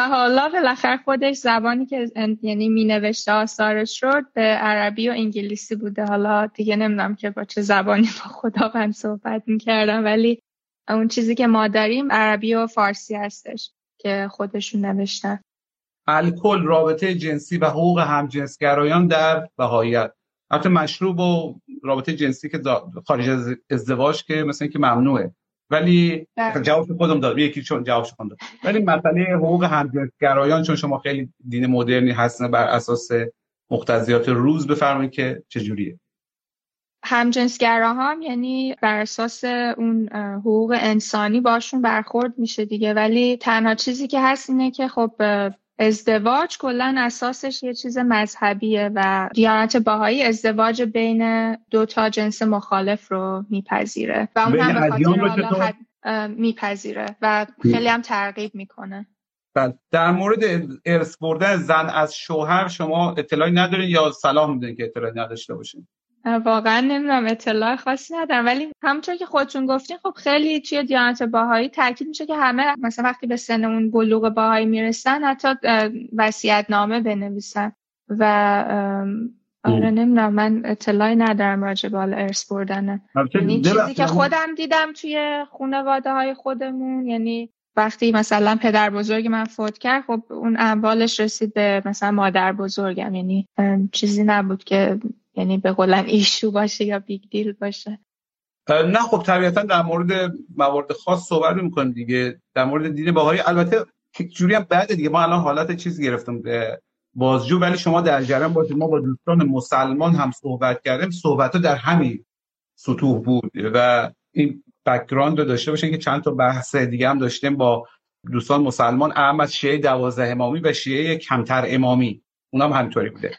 و حالا بالاخره خودش زبانی که یعنی می نوشته آثارش رو به عربی و انگلیسی بوده. حالا دیگه نمی‌دونم که با چه زبانی با خداوند صحبت می‌کردم ولی اون چیزی که ما داریم عربی و فارسی هستش که خودشون نوشتن. الکل رابطه جنسی و حقوق همجنسگرایان در بهاییت. حتی مشروب و رابطه جنسی که خارج از ازدواج که مثلا که ممنوعه. ولی بله. جواب خودم داد یکی چون جوابش خودم داد. ولی مسئله حقوق همجنسگرایان چون شما خیلی دین مدرنی هستن بر اساس مقتضیات روز بفرمایید که چجوریه. همجنسگرا هم یعنی بر اساس اون حقوق انسانی باشون برخورد میشه دیگه. ولی تنها چیزی که هست اینه که خب ازدواج کلا اساسش یه چیز مذهبیه و دیانت باهایی ازدواج بین دو تا جنس مخالف رو میپذیره و اون هم به خاطر میپذیره و خیلی هم ترغیب می‌کنه. بله. در مورد ارث بردن زن از شوهر شما اطلاعی ندارین یا سلام میدین که اطلاعی نداشته باشین؟ واقعا نمی‌دونم اطلاع خاصی ندارم. ولی همونطور که خودتون گفتین خب خیلی توی دیانت باهایی تاکید میشه که همه مثلا وقتی به سن اون بلوغ باهایی می‌رسن حتی وصیت نامه بنویسن. و آره نمی‌دونم من اطلاعی ندارم راجع به ارث بردن. یعنی چیزی که خودم دیدم توی خانواده های خودمون یعنی وقتی مثلا پدر بزرگ من فوت کرد خب اون اموالش رسید به مثلا مادر بزرگم. یعنی چیزی نبود که یعنی به قولن ایشو باشه یا بیگ دیل باشه. نه خب طبیعتا در مورد موارد خاص صحبت می‌کنیم دیگه. در مورد دین باهایی البته جوری هم بعد دیگه. ما الان حالت چیز گرفتم بازجو ولی شما در جریان باشید. ما با دوستان مسلمان هم صحبت کردیم. صحبت در همین سطوح بود و این background رو داشته باشین که چند تا بحث دیگه هم داشتیم با دوستان مسلمان اعم از شیعه دوازده امامی و شیعه کمتر امامی. اونم همینطوری بوده.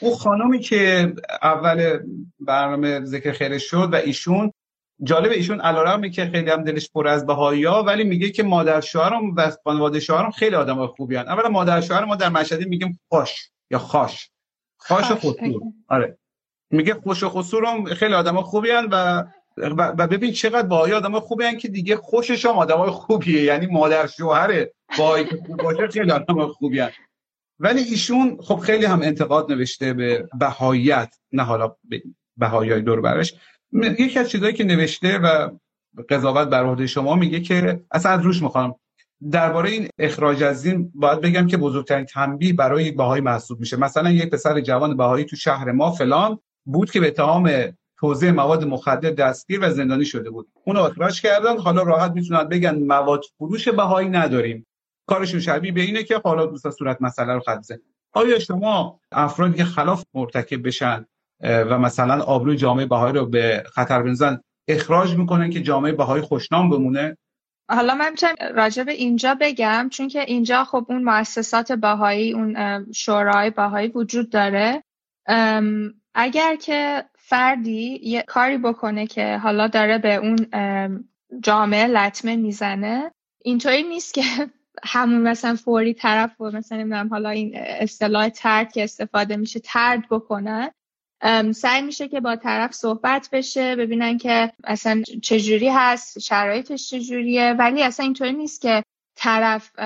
او خانمی که اول برنامه ذکر خیرش شد و ایشون جالب ایشون علارغم که خیلی هم دلش پره از بهاییا ولی میگه که مادر شوهرم و خانواده شوهرم خیلی آدم خوبی هن. اولا مادر شوهر ما در مشهدی میگیم خوش یا خاش. خاش خسور آره. میگه خوش و خسورم خیلی آدم خوبی هن و و ببین چقدر باهایی آدم خوبی هن که دیگه خوشش هم آدم خوبیه. یعنی مادر شوهر باهایی که خوب باشه خیلی آدم خوبی هن. ولی ایشون خب خیلی هم انتقاد نوشته به بهاییت نه حالا بهایی دور برش. یکی از چیزایی که نوشته و قضاوت بر عهده شما میگه که اصلا از روش می‌خوام. درباره این اخراج از دین باید بگم که بزرگترین تنبیه برای بهایی محسوب میشه. مثلا یک پسر جوان بهایی تو شهر ما فلان بود که به اتهام توزیع مواد مخدر دستگیر و زندانی شده بود. اون اخراج کردن حالا راحت می‌تونن بگن مواد فروش بهایی نداریم. کارشون شبیه به اینه که حالا دوست صورت مسئله رو خط آیا شما افرادی که خلاف مرتکب بشن و مثلا آبروی جامعه بهایی رو به خطر بنزن اخراج می‌کنن که جامعه بهایی خوشنام بمونه؟ حالا من می‌تونم راجع به اینجا بگم چون که اینجا خب اون مؤسسات بهایی اون شورای بهایی وجود داره. اگر که فردی یه کاری بکنه که حالا داره به اون جامعه لطمه می‌زنه اینطوری نیست که همون مثلا فوری طرف و مثلا نمی‌دونم حالا این اصطلاح ترد که استفاده میشه ترد بکنن سعی میشه که با طرف صحبت بشه ببینن که اصلا چجوری هست شرایطش چجوریه. ولی اصلا اینطوری نیست که طرف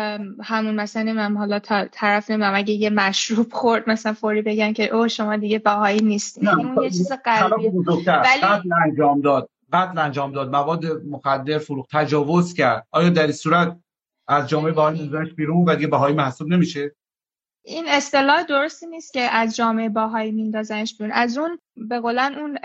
همون مثلا نمیم حالا طرف نمیم اگه یه مشروب خورد مثلا فوری بگن که او شما دیگه باهایی نیستین اون یه چیز قلبی ولی قتل انجام داد. قتل انجام داد. مواد مخدر فروخت تجاوز کرد. آیا در این صورت از جامعه بهایی میذارش بیرون و دیگه بهایی محسوب نمیشه. این اصطلاح درستی نیست که از جامعه باهایی میندازنش بیرون. از اون به قولن اون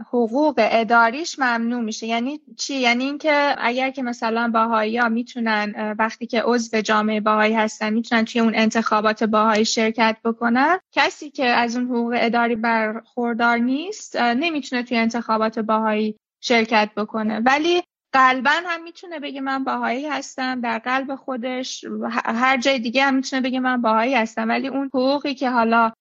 حقوق اداریش ممنوع میشه. یعنی چی؟ یعنی اینکه اگر که مثلا باهایی ها می‌تونن وقتی که عضو جامعه باهایی هستن می‌تونن توی اون انتخابات باهایی شرکت بکنن کسی که از اون حقوق اداری برخوردار نیست نمی‌تونه توی انتخابات باهایی شرکت بکنه. ولی قلبا هم می‌تونه بگه من باهایی هستم در قلب خودش هر جای دیگه هم می‌تونه بگه من باهایی هستم. ولی اون حقوقی که حالا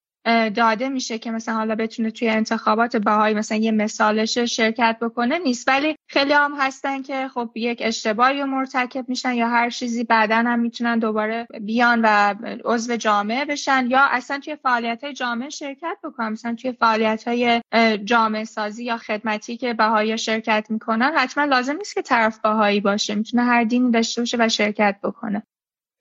داده میشه که مثلا حالا بتونه توی انتخابات باهایی مثلا یه مثالش شرکت بکنه نیست. ولی خیلی هم هستن که خب یک اشتباهی مرتکب میشن یا هر چیزی بعدا هم می‌تونن دوباره بیان و عضو جامعه بشن یا اصلا توی فعالیت های جامعه شرکت بکنن. مثلا توی فعالیت های جامعه سازی یا خدمتی که بهایی شرکت می‌کنن حتما لازم نیست که طرف باهایی باشه. می‌تونه هر دینی داشته باشه و شرکت بکنه.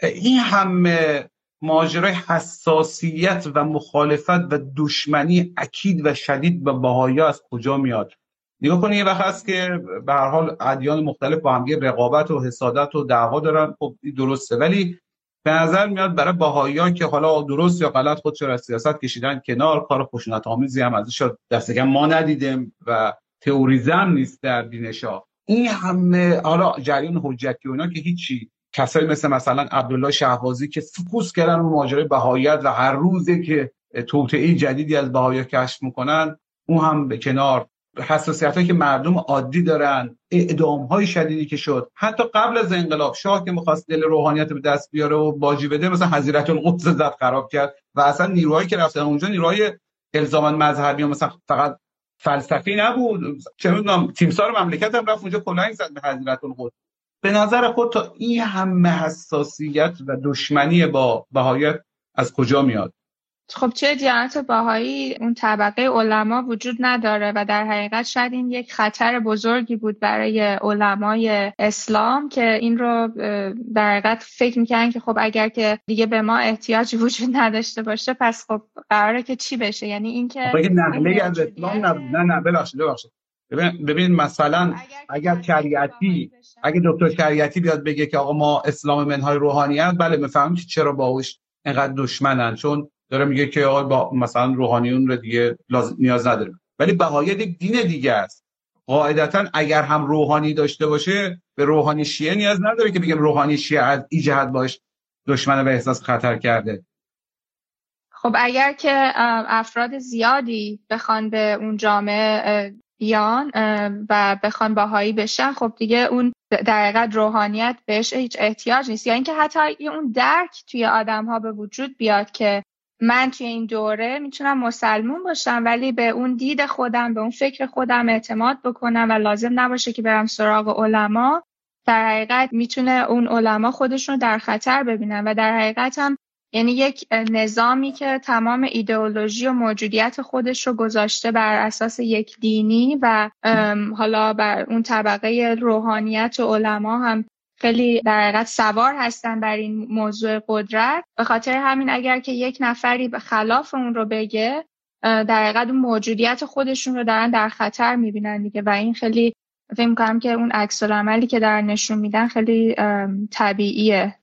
این همه ماجرای حساسیت و مخالفت و دشمنی اکید و شدید به بهایی از کجا میاد؟ نگاه کنید یه وقت هست که به هر حال ادیان مختلف با هم رقابت و حسادت و دعوا دارن. خب درسته. ولی به نظر میاد برای بهاییان که حالا درست یا غلط خودش از سیاست کشیدن کنار کار خشونت آمیزی هم ازش دست ما ندیدیم و تئوریزم نیست در دینشا این همه حالا جریان حجتی و اینا که هیچی کسایی مثل مثلا عبدالله شهبازی که فکوس کردن رو ماجرای بهاییت و هر روزه که توطئه جدیدی از بهایی کشف می‌کنن اون هم به کنار. حساسیت که مردم عادی دارن اعدام های شدیدی که شد. حتی قبل از انقلاب شاه که می‌خواست دل روحانیت به دست بیاره و باجی بده مثلا حضرت القدس زد خراب کرد. و اصلا نیروهایی که رفتن اونجا نیروهای الزاما مذهبی و مثلا فقط فلسفی نبود. چه می‌دونم تیمسار مملکت هم رفت اونجا کلنگ زد به حضرت القدس به نظر خود تا این همه حساسیت و دشمنی با بهایت از کجا میاد؟ خب چه دیانت باهایی اون طبقه علما وجود نداره و در حقیقت شاید این یک خطر بزرگی بود برای علمای اسلام که این رو در حقیقت فکر می‌کنن که خب اگر که دیگه به ما احتیاج وجود نداشته باشه پس خب قراره که چی بشه؟ یعنی اینکه نقله از اسلام نه نه ببخشید ببخشید. ببین, ببین مثلا اگر شریعتی اگه دکتر شریعتی بیاد بگه که آقا ما اسلام منهای روحانیت بله می‌فهمیم که چرا باهوش اینقدر دشمنن. چون داره میگه که آقا با مثلا روحانیون رو دیگه نیاز نداریم ولی بهایی یک دین دیگه است. قاعدتا اگر هم روحانی داشته باشه به روحانی شیعه نیاز نداره که بگیم روحانی شیعه از این جهت باش دشمن به احساس خطر کرده. خب اگر که افراد زیادی بخوان به اون جامعه بیان و بخوان باهایی بشن خب دیگه اون در روحانیت بهش هیچ احتیاج نیست. یا اینکه حتی اون درک توی آدم ها به وجود بیاد که من توی این دوره می‌تونم مسلمون باشم ولی به اون دید خودم به اون فکر خودم اعتماد بکنم و لازم نباشه که برم سراغ علما در حقیقت می‌تونه اون علما خودشون در خطر ببینن. و در حقیقت هم یعنی یک نظامی که تمام ایدئولوژی و موجودیت خودش رو گذاشته بر اساس یک دینی و حالا بر اون طبقه روحانیت و علما هم خیلی در حقیقت سوار هستن بر این موضوع قدرت. به خاطر همین اگر که یک نفری به خلاف اون رو بگه در حقیقت اون موجودیت خودشون رو دارن در خطر می‌بینن دیگه و این خیلی فکر می‌کنم که اون عکس عملی که در نشون میدن خیلی طبیعیه.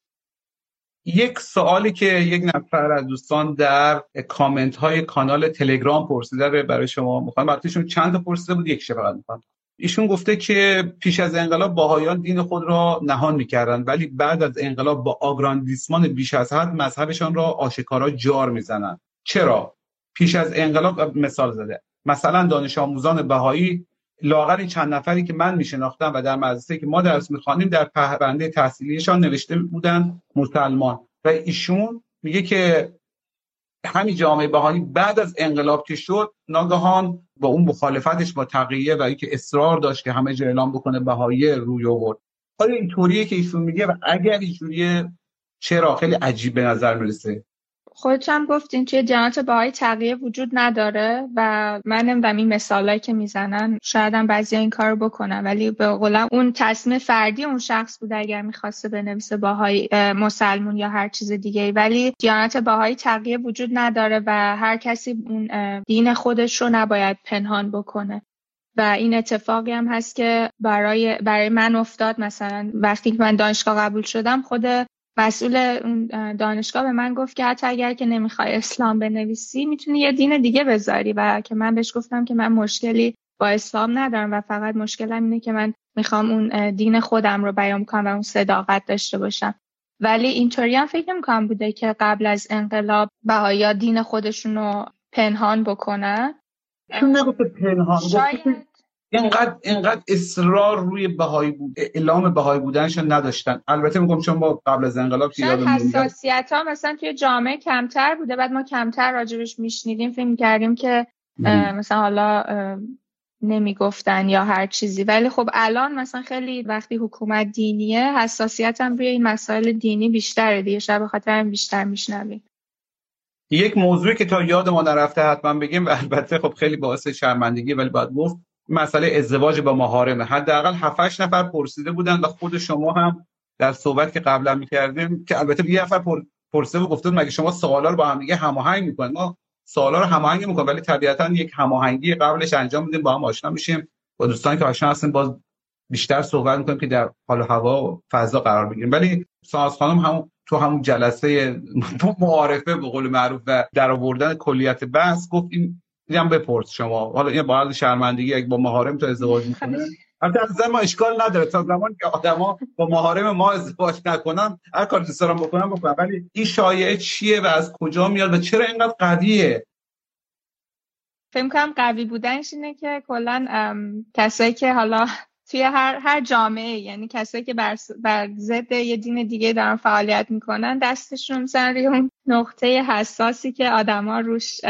یک سوالی که یک نفر از دوستان در کامنت های کانال تلگرام پرسیده برای شما می‌خوام وقتیشون چند پرسیده بود یک فقط می‌خوام ایشون گفته که پیش از انقلاب باهایان دین خود را نهان می‌کردند ولی بعد از انقلاب با آگراندیسمان بیش از حد مذهبشان را آشکارا جار می‌زنند. چرا؟ پیش از انقلاب مثال زده. مثلا دانش آموزان بهایی لاغر این چند نفری که من میشناختم و در مدرسه که ما درس می‌خوانیم در پرونده تحصیلیشان نوشته بودن مسلمان. و ایشون میگه که همین جامعه بهایی بعد از انقلاب که شد ناگهان با اون مخالفتش با تقیه و اینکه اصرار داشت که همه جا اعلام بکنه بهایی روی آورد. حالا اینطوریه که ایشون میگه و اگر اینجوریه چرا؟ خیلی عجیب به نظر می‌رسه. خودت هم گفتین توی جنات باهای تغییر وجود نداره و من نمی‌دونم این مثالایی که می‌زنن شاید هم بعضی این کار بکنن ولی به قولم اون تصمیم فردی اون شخص بود اگر می‌خواسته بنویسه باهای مسلمون یا هر چیز دیگه ولی دیانت باهای تغییر وجود نداره و هر کسی اون دین خودش رو نباید پنهان بکنه. و این اتفاقی هم هست که برای برای من افتاد. مثلا وقتی که من دانشگاه قبول شدم خود مسئول اون دانشگاه به من گفت که حتی اگر که نمی‌خوای اسلام بنویسی می‌تونی یه دین دیگه بذاری. و که من بهش گفتم که من مشکلی با اسلام ندارم و فقط مشکلم اینه که من می‌خوام اون دین خودم رو بیان کنم و اون صداقت داشته باشم. ولی اینطوری هم فکر می‌کنم بوده که قبل از انقلاب بهایا دین خودشون رو پنهان بکنن. چون نگفته پنهان شاید اینقدر اینقدر اصرار روی بهایی بود اعلام بهایی بودنشون نداشتن. البته میگم چون ما قبل از انقلاب که یادم حساسیت ها مثلا توی جامعه کمتر بوده. بعد ما کمتر راجبش میشنیدیم فکر کردیم که مثلا حالا نمی‌گفتن یا هر چیزی. ولی خب الان مثلا خیلی وقتی حکومت دینیه حساسیت هم روی این مسائل دینی بیشتره دیگه. شب خاطر هم بیشتر میشنویم. یک موضوعی که تا یاد ما نرفته حتما بگیم و البته خب خیلی باعث شرمندگی ولی باید گفت مسئله ازدواج با محارمه حداقل 7 نفر پرسیده بودن و خود شما هم در صحبت که قبلا می‌کردیم که البته یه نفر پرسیده و گفته مگه شما سوالا رو با هم دیگه هماهنگ می‌کنید؟ ما سوالا رو هماهنگ می‌کنیم ولی طبیعتا یک هماهنگی قبلش انجام میدیم با هم آشنا میشیم. با دوستان که آشنا هستیم باز بیشتر صحبت می‌کنیم که در حال هوا و فضا قرار بگیریم. ولی ساز خانم هم تو همون جلسه معارفه به قول معروف و در آوردن کلیت بحث گفت این دیدم بپرس شما. حالا این با شرمندگی اگه با محارم تو ازدواج می‌کنه البته ما اشکال نداره. تا زمان که آدما با محارم ما ازدواج نکنن هر کار دوست دارم بکنم بکنم. ولی این شایعه چیه و از کجا میاد و چرا اینقدر قویه؟ فکر کنم قوی بودنش اینه که کلا کسایی که حالا توی هر هر جامعه یعنی کسایی که بر, بر ضد یه دین دیگه دارن فعالیت می‌کنن دستشون مثلا اون نقطه حساسی که آدما روش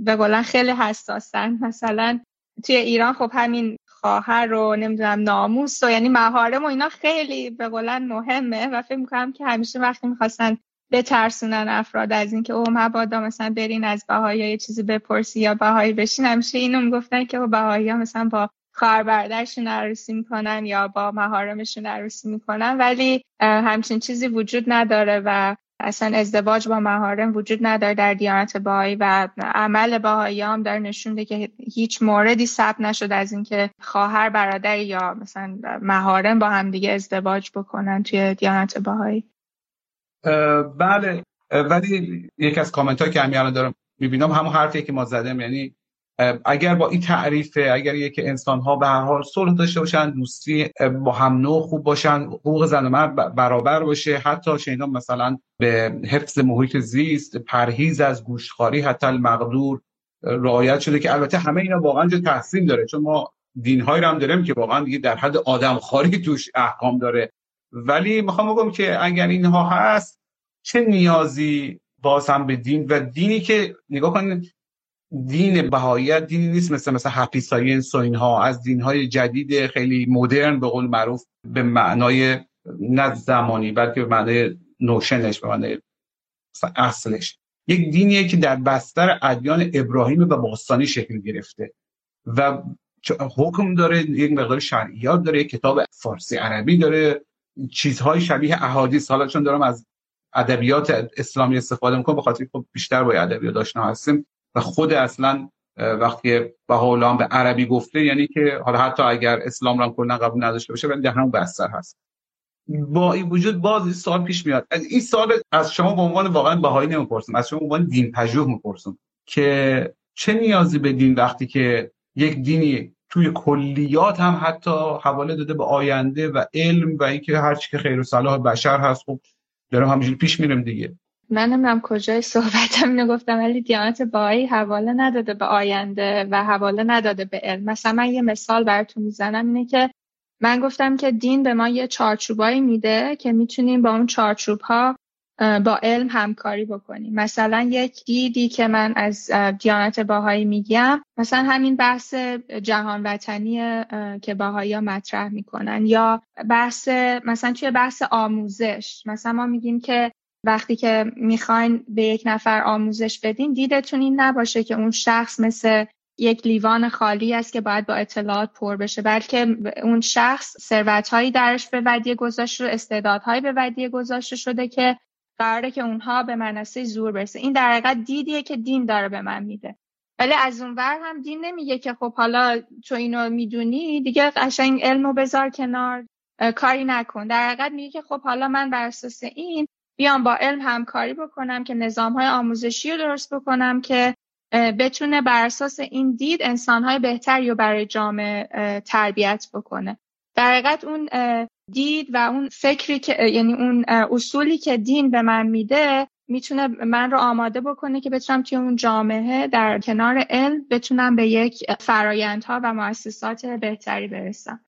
به قولن خیلی حساسن. مثلا توی ایران خب همین خواهر رو نمی‌دونم ناموس و یعنی مهارم و اینا خیلی به قولن مهمه و فکر می‌کنم که همیشه وقتی می‌خواستن بترسونن افراد از اینکه او مبادا مثلا برین از بهایی یه چیزی بپرسی یا بهایی بشین همیشه اینو می‌گفتن که بهایی ها مثلا با خواهر برادرشون عروسی می‌کنن یا با مهارمشون عروسی می‌کنن ولی همچین چیزی وجود نداره و اصلا ازدواج با مهارم وجود نداره در دیانت باهایی و عمل باهایی هم داره نشون که هیچ موردی ثبت نشد از اینکه خواهر برادر یا مثلا مهارم با هم دیگه ازدواج بکنن توی دیانت باهایی بله. ولی یکی از کامنت که همین دارم می‌بینم همون حرفی که ما زدیم یعنی اگر با این تعریفه اگر یک انسان ها به هر حال صلح داشته باشن دوستی با هم نوع خوب باشن حقوق زن و مرد برابر باشه. حتی شینا مثلا به حفظ محیط زیست پرهیز از گوشتخواری حتی المقدور رعایت شده که البته همه اینا واقعا جو تحسین داره. چون ما دین رو هم داریم که واقعا دیگه در حد آدم خاری توش احکام داره. ولی می‌خوام بگم که اگر اینها هست چه نیازی باز هم به دین؟ و دینی که نگاه کنید دین بهاییت دینی نیست مثل مثل هپی ساینس و اینها. از دین های جدید خیلی مدرن به قول معروف به معنای نه زمانی بلکه به معنای نوشنش به معنای اصلش. یک دینیه که در بستر ادیان ابراهیم و باستانی شکل گرفته و حکم داره یک مقدار شرعیات داره کتاب فارسی عربی داره چیزهای شبیه احادیث. حالا چون دارم از ادبیات اسلامی استفاده می‌کنم به خاطر خب بیشتر با ادبیات آشنا هستیم. و خود اصلا وقتی به به عربی گفته یعنی که حالا حتی اگر اسلام را کلا قبول نداشته باشه ولی همون بستر هست. با این وجود باز این سال پیش میاد. این سال از شما به عنوان واقعا بهایی نمی‌پرسم از شما به عنوان دین پژوه می‌پرسم که چه نیازی به دین وقتی که یک دینی توی کلیات هم حتی حواله داده به آینده و علم و اینکه هر چی که خیر و صلاح بشر هست خب دارم همینجوری پیش میرم دیگه. من نمی‌دونم کجای صحبتم. اینو گفتم ولی دیانت بایی حواله نداده به آینده و حواله نداده به علم. مثلا من یه مثال براتون می‌زنم اینه که من گفتم که دین به ما یه چارچوبایی میده که می‌تونیم با اون چارچوب ها با علم همکاری بکنیم. مثلا یک دیدی که من از دیانت باهایی میگم مثلا همین بحث جهان وطنی که باهایی ها مطرح می‌کنن. یا بحث مثلا توی بحث آموزش مثلا ما میگیم که وقتی که می‌خواین به یک نفر آموزش بدین دیدتون این نباشه که اون شخص مثل یک لیوان خالی است که باید با اطلاعات پر بشه بلکه اون شخص ثروتهایی درش به ودیه گذاشته استعدادهایی به ودیه گذاشته شده که قراره که اونها به منصه زور برسه. این در حقیقت دیدیه که دین داره به من میده. ولی از اون ور هم دین نمیگه که خب حالا تو اینو می‌دونی دیگه قشنگ علمو بذار کنار کاری نکن. در حقیقت میگه که خب حالا من بر اساس این بیام با علم همکاری بکنم که نظام های آموزشی رو درست بکنم که بتونه بر اساس این دید انسانهای بهتری رو برای جامعه تربیت بکنه. در حقیقت اون دید و اون فکری که یعنی اون اصولی که دین به من میده می‌تونه من رو آماده بکنه که بتونم توی اون جامعه در کنار علم بتونم به یک فرایندها و مؤسسات بهتری برسم.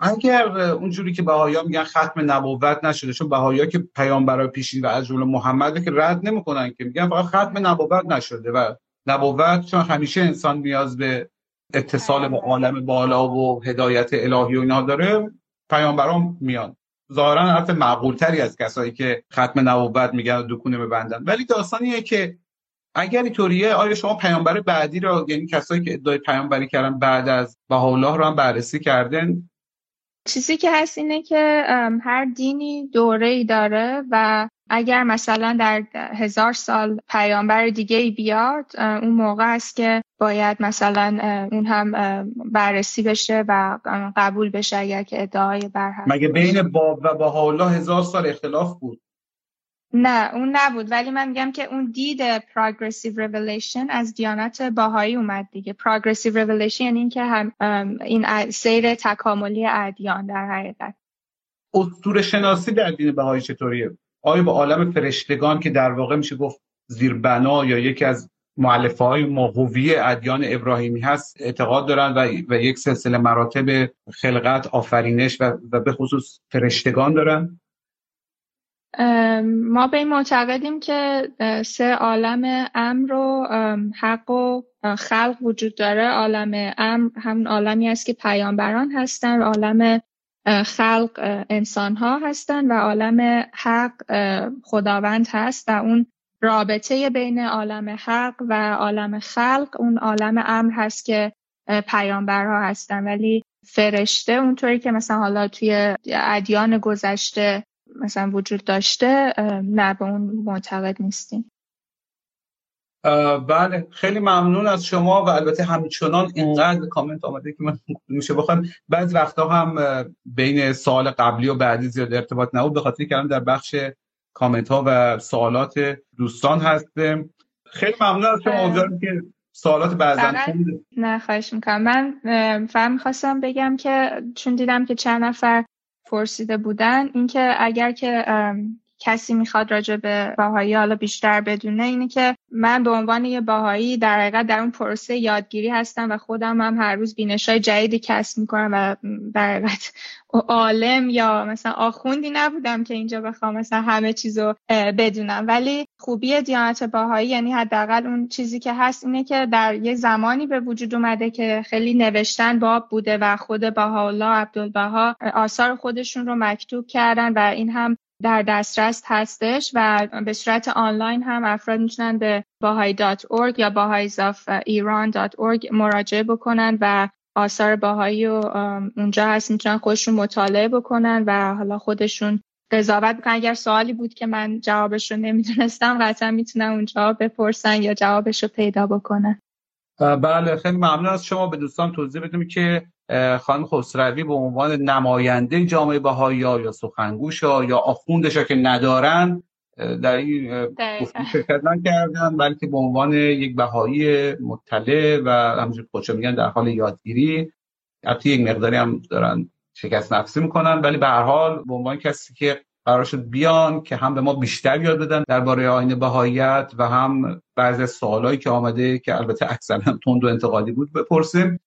اگر اونجوری که بهایا میگن ختم نبوت نشده چون بهایا که پیامبرای پیشین و از جمله محمد که رد نمی‌کنن که میگن فقط ختم نبوت نشده و نبوت چون همیشه انسان نیاز به اتصال با عالم بالا و هدایت الهی و اینها داره پیامبران میان. ظاهرا حرف معقول تری از کسایی که ختم نبوت میگن و دکونه ببندن ولی داستانیه که اگر اینطوریه آیا شما پیامبر بعدی رو یعنی کسایی که ادعای پیامبری کردن بعد از بهاءالله رو هم بررسی کردن چیزی که هست اینه که هر دینی دوره ای داره و اگر مثلا در هزار سال پیامبر دیگه ای بیاد اون موقع است که باید مثلا اون هم بررسی بشه و قبول بشه اگر که ادعای بر مگه بین باب و بهاءالله هزار سال اختلاف بود؟ نه اون نبود. ولی من میگم که اون دید progressive revelation از دیانت باهایی اومد دیگه. Progressive revelation یعنی اینکه هم این سیر تکاملی ادیان در حقیقت. اسطوره شناسی در دین بهایی چطوریه؟ آیا به عالم فرشتگان که در واقع میشه گفت زیربنا یا یکی از معلفه های ماهوی ادیان ابراهیمی هست اعتقاد دارن و, و یک سلسله مراتب خلقت آفرینش و, و به خصوص فرشتگان دارن؟ ما به این معتقدیم که سه عالم امر و حق و خلق وجود داره. عالم امر همون عالمی است که پیامبران هستن و عالم خلق انسان ها هستن و عالم حق خداوند هست و اون رابطه بین عالم حق و عالم خلق اون عالم امر هست که پیامبرها هستن. ولی فرشته اونطوری که مثلا حالا توی ادیان گذشته مثلا وجود داشته نه به اون معتقد نیستیم. بله خیلی ممنون از شما و البته همچنان اینقدر کامنت آمده که من میشه بخوام. بعض وقتا هم بین سوال قبلی و بعدی زیاد ارتباط نبود به خاطر کردم در بخش کامنت ها و سوالات دوستان هستم خیلی ممنون از شما که سوالات بعضا نه خواهش می‌کنم. من فهم می‌خواستم بگم که چون دیدم که چند نفر پرسیده بودن اینکه اگر که کسی می‌خواد راجع به باهایی حالا بیشتر بدونه اینه که من به عنوان یه باهایی در حقیقت در اون پروسه یادگیری هستم و خودم هم هر روز بینش های جدیدی کسب می‌کنم و در حقیقت عالم یا مثلا آخوندی نبودم که اینجا بخوام مثلا همه چیزو بدونم. ولی خوبی دیانت باهایی یعنی حداقل اون چیزی که هست اینه که در یه زمانی به وجود اومده که خیلی نوشتن باب بوده و خود بهاءالله عبدالبها آثار خودشون رو مکتوب کردن و این هم در دسترس هستش و به صورت آنلاین هم افراد می‌تونن به bahai.org یا bahaisofiran.org مراجعه بکنن و آثار باهایی و اونجا هست می‌تونن خودشون مطالعه بکنن و حالا خودشون قضاوت بکنن اگر سوالی بود که من جوابش رو نمی‌دونستم قطعا می‌تونن اونجا بپرسن یا جوابش رو پیدا بکنن. بله خیلی ممنون از شما. به دوستان توضیح بدیم که خانم خسروی به عنوان نماینده جامعه بهایی یا سخنگوش یا آخوندش که ندارن در این گفتگو شرکت نکردن بلکه به عنوان یک بهایی مطلع و همونجور خودشو میگن در حال یادگیری. حتی یک مقداری هم دارن شکست نفسی می‌کنن ولی به هر حال به عنوان کسی که قرار شد بیان که هم به ما بیشتر یاد بدن درباره آین بهاییت و هم بعضی سوالایی که آمده که البته اکثرا تند و انتقادی بود بپرسیم.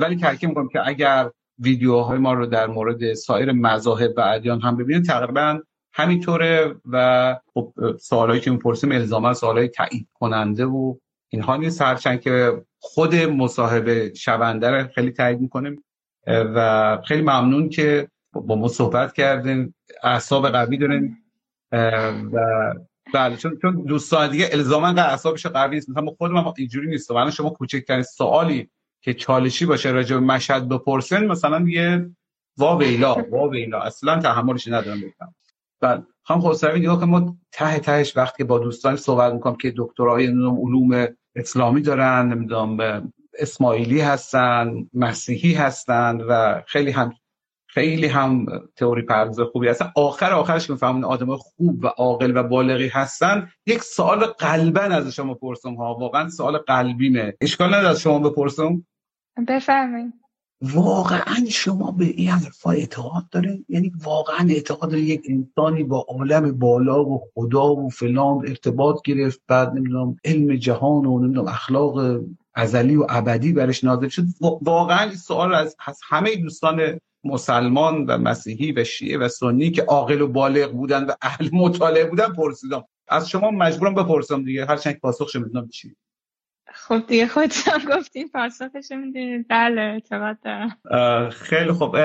ولی تاکید می‌کنم که اگر ویدیوهای ما رو در مورد سایر مذاهب و ادیان هم ببینید تقریبا همینطوره و خب سوالایی که می‌پرسیم الزاما سوالای تایید کننده و اینها نیست. هرچند که خود مصاحبه شونده رو خیلی تایید می‌کنیم. و خیلی ممنون که با ما صحبت کردین. اعصاب قوی دارین. و بله چون چون دوستان دیگه الزاما اعصابش قوی نیست. مثلا خود ما اینجوری نیست و شما کوچکترین سوالی که چالشی باشه راجع به مشهد بپرسن مثلا یه وا ویلا وا ویلا. اصلا تحملش ندارم بگم. بله. خانم خسروی دیگه که ما ته تهش وقتی با دوستان صحبت می‌کنم که دکترای علوم اسلامی دارن نمی‌دونم اسماعیلی هستن مسیحی هستن و خیلی هم خیلی هم تئوری پرداز خوبی هستن. آخر آخرش میفهمون آدم خوب و عاقل و بالغی هستن یک سوال قلبا از شما پرسم ها. واقعا سوال قلبیمه. اشکال نداره از شما بپرسم. بفرمایید. واقعا شما به این حرفا اعتقاد داره یعنی واقعا اعتقاد داره یک انسانی با عالم بالا و خدا و فلان ارتباط گرفت بعد نمی‌دونم علم جهان و نمی‌دونم اخلاق ازلی و ابدی برش نازل شد. واقعا این سوال از همه دوستان مسلمان و مسیحی و شیعه و سنی که عاقل و بالغ بودن و اهل مطالعه بودن پرسیدم. از شما مجبورم بپرسم دیگه هر چند پاسخش می‌دونم چی خب دیگه خودتون گفتین پاسخش می‌دونید بله دارم. خیلی خب.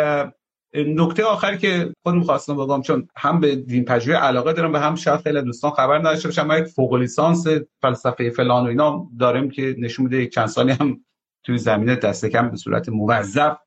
نکته آخری که خود می‌خواستم بگم چون هم به دین پژوهی علاقه دارم به هم شاید خیلی دوستان خبر نداشته باشم ما یک فوق لیسانس فلسفه فلان و اینا داریم که نشون میده یک چند سالی هم توی زمینه دست کم به صورت موظف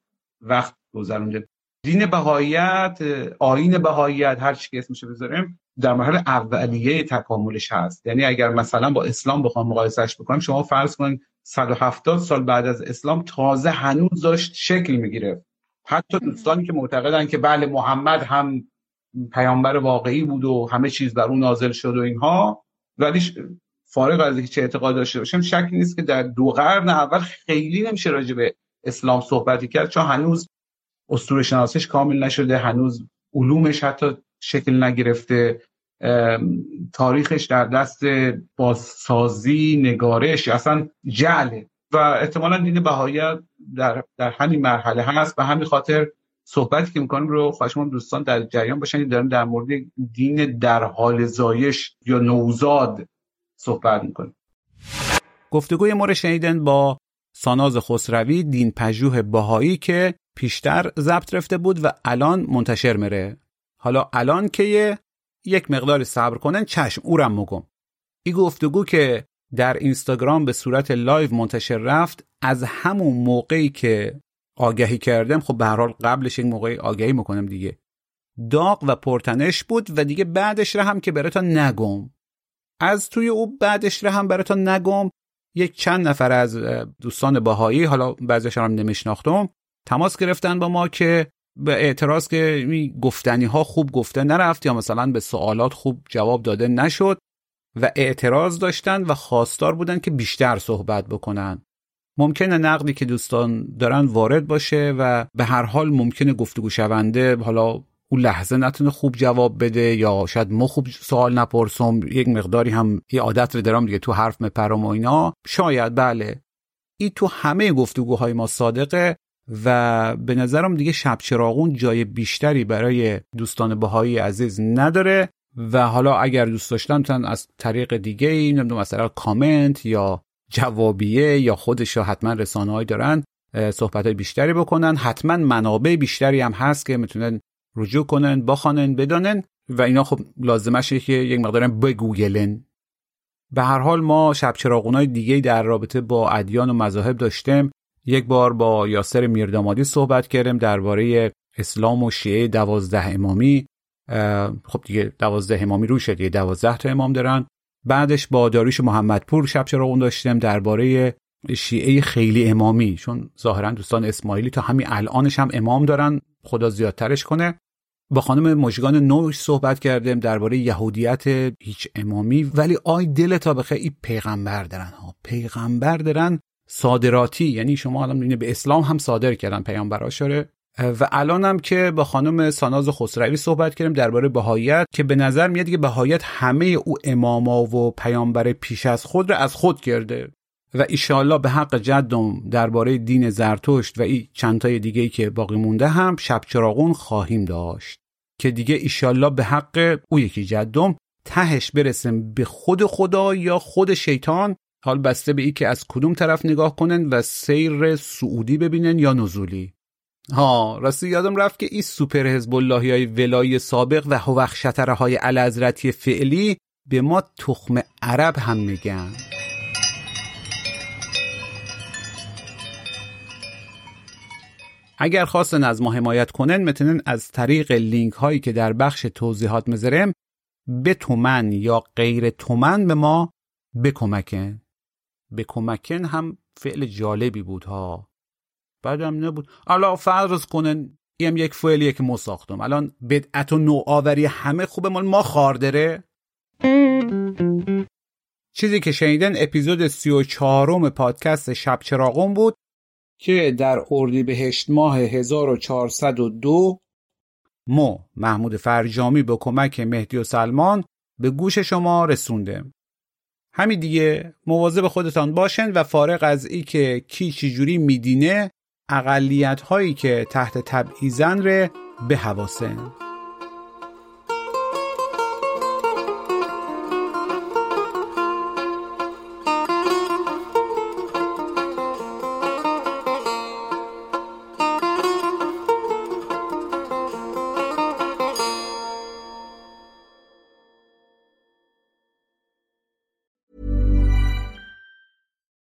وقت گذرونده. دین بهاییت آین بهاییت هر چی که اسمش بذاریم در مرحله اولیه تکاملش هست. یعنی اگر مثلا با اسلام بخوام مقایسهش بکنم شما فرض کنید 170 سال بعد از اسلام تازه هنوز داشت شکل می‌گیره. حتی دوستانی که معتقدن که بله محمد هم پیامبر واقعی بود و همه چیز بر اون نازل شد و اینها ولی فارغ از اینکه چه اعتقاد داشته باشم شک نیست که در دو قرن اول خیلی نمیشه راجع به اسلام صحبتی کرد چون هنوز اسطوره شناسیش کامل نشده هنوز علومش حتی شکل نگرفته تاریخش در دست بازسازی نگارش اصلا جعله و احتمالا دین بهاییت در, در همین مرحله هست. به همین خاطر صحبتی که می‌کنیم رو خواهشمون دوستان در جریان باشن داریم در مورد دین در حال زایش یا نوزاد صحبت می‌کنیم. گفتگوی ما رو شنیدن با ساناز خسروی دین پژوه بهایی که پیشتر ضبط رفته بود و الان منتشر مره حالا الان که یک مقدار صبر کنن چشم اورم مگم. این گفتگو که در اینستاگرام به صورت live منتشر رفت از همون موقعی که آگهی کردم خب به هر حال قبلش این موقعی آگهی می‌کنم دیگه. داغ و پرتنش بود و دیگه بعدش را هم که براتون نگم. از توی او بعدش را هم براتون نگم. یک چند نفر از دوستان باهایی حالا بعضیش هم نمیشناختم تماس گرفتن با ما که به اعتراض که گفتنی ها خوب گفته نرفت یا مثلا به سوالات خوب جواب داده نشد و اعتراض داشتن و خواستار بودن که بیشتر صحبت بکنن. ممکنه نقدی که دوستان دارن وارد باشه و به هر حال ممکنه گفتگو شونده حالا اون لحظه نتونه خوب جواب بده یا شاید ما خوب سوال نپرسم یک مقداری هم یه عادت رو دارم دیگه تو حرف مپرم و اینا. شاید بله. این تو همه گفتگوهای ما صادقه. و به نظرم دیگه شب چراغون جای بیشتری برای دوستان بهایی عزیز نداره و حالا اگر دوست داشتن می‌تونن از طریق دیگه این مثلا کامنت یا جوابیه یا خودش حتما رسانه‌ای دارن صحبت های بیشتری بکنن. حتما منابع بیشتری هم هست که می‌تونن رجوع کنن بخوانن بدانن و اینا خب لازمشه که یک مقدارم بگوگلن. به هر حال ما شب چراغونای دیگه در رابطه با ادیان و مذاهب داشتیم. یک بار با یاسر میردامادی صحبت کردیم درباره اسلام و شیعه دوازده امامی. خب دیگه دوازده امامی روشه دیگه دوازده تا امام دارن. بعدش با داریوش محمدپور شب چراغون داشتیم درباره شیعه خیلی امامی چون ظاهرا دوستان اسماعیلی تا همین الانش هم امام دارن خدا زیادترش کنه. با خانم مژگان نوش صحبت کردیم درباره یهودیت هیچ امامی. ولی آی دل تا بخیر پیغمبر دارن ها. پیغمبر دارن صادراتی یعنی شما الان به اسلام هم صادر کردن پیامبراشاره و الانم که با خانم ساناز خسروی صحبت کردیم درباره بهایت که به نظر میاد که بهایت همه او اماما و پیامبر پیش از خود را از خود کرده. و ایشالله به حق جدم درباره دین زرتشت و این چندتای دیگه ای که باقی مونده هم شب چراغون خواهیم داشت. که دیگه ایشالله به حق او یکی جدم تهش برسیم به خود خدا یا خود شیطان حال بسته به ای که از کدوم طرف نگاه کنن و سیر سعودی ببینن یا نزولی. ها راستی یادم رفت که این سوپر حزب های ولایی سابق و هوخشتره های الازرتی فعلی به ما تخم عرب هم میگن. اگر خواستن از ما حمایت کنن می‌تونن از طریق لینک هایی که در بخش توضیحات مذارم به تومن یا غیر تومن به ما بکمکن. به کمکن هم فعل جالبی بود ها بعدم نبود. الا فرض کنن این هم یک فعلیه که ما ساختم. الان بدعت و نوآوری همه خوبه مال ما خاردره. چیزی که شنیدن اپیزود سی و چهارم پادکست شب چراغون بود که در اردیبهشت ماه 1402 مو محمود فرجامی به کمک مهدی و سلمان به گوش شما رسونده همین دیگه مواظب خودتان باشن و فارغ از ای که کی چجوری میدینه اقلیت هایی که تحت تبعیزن ره به حواسن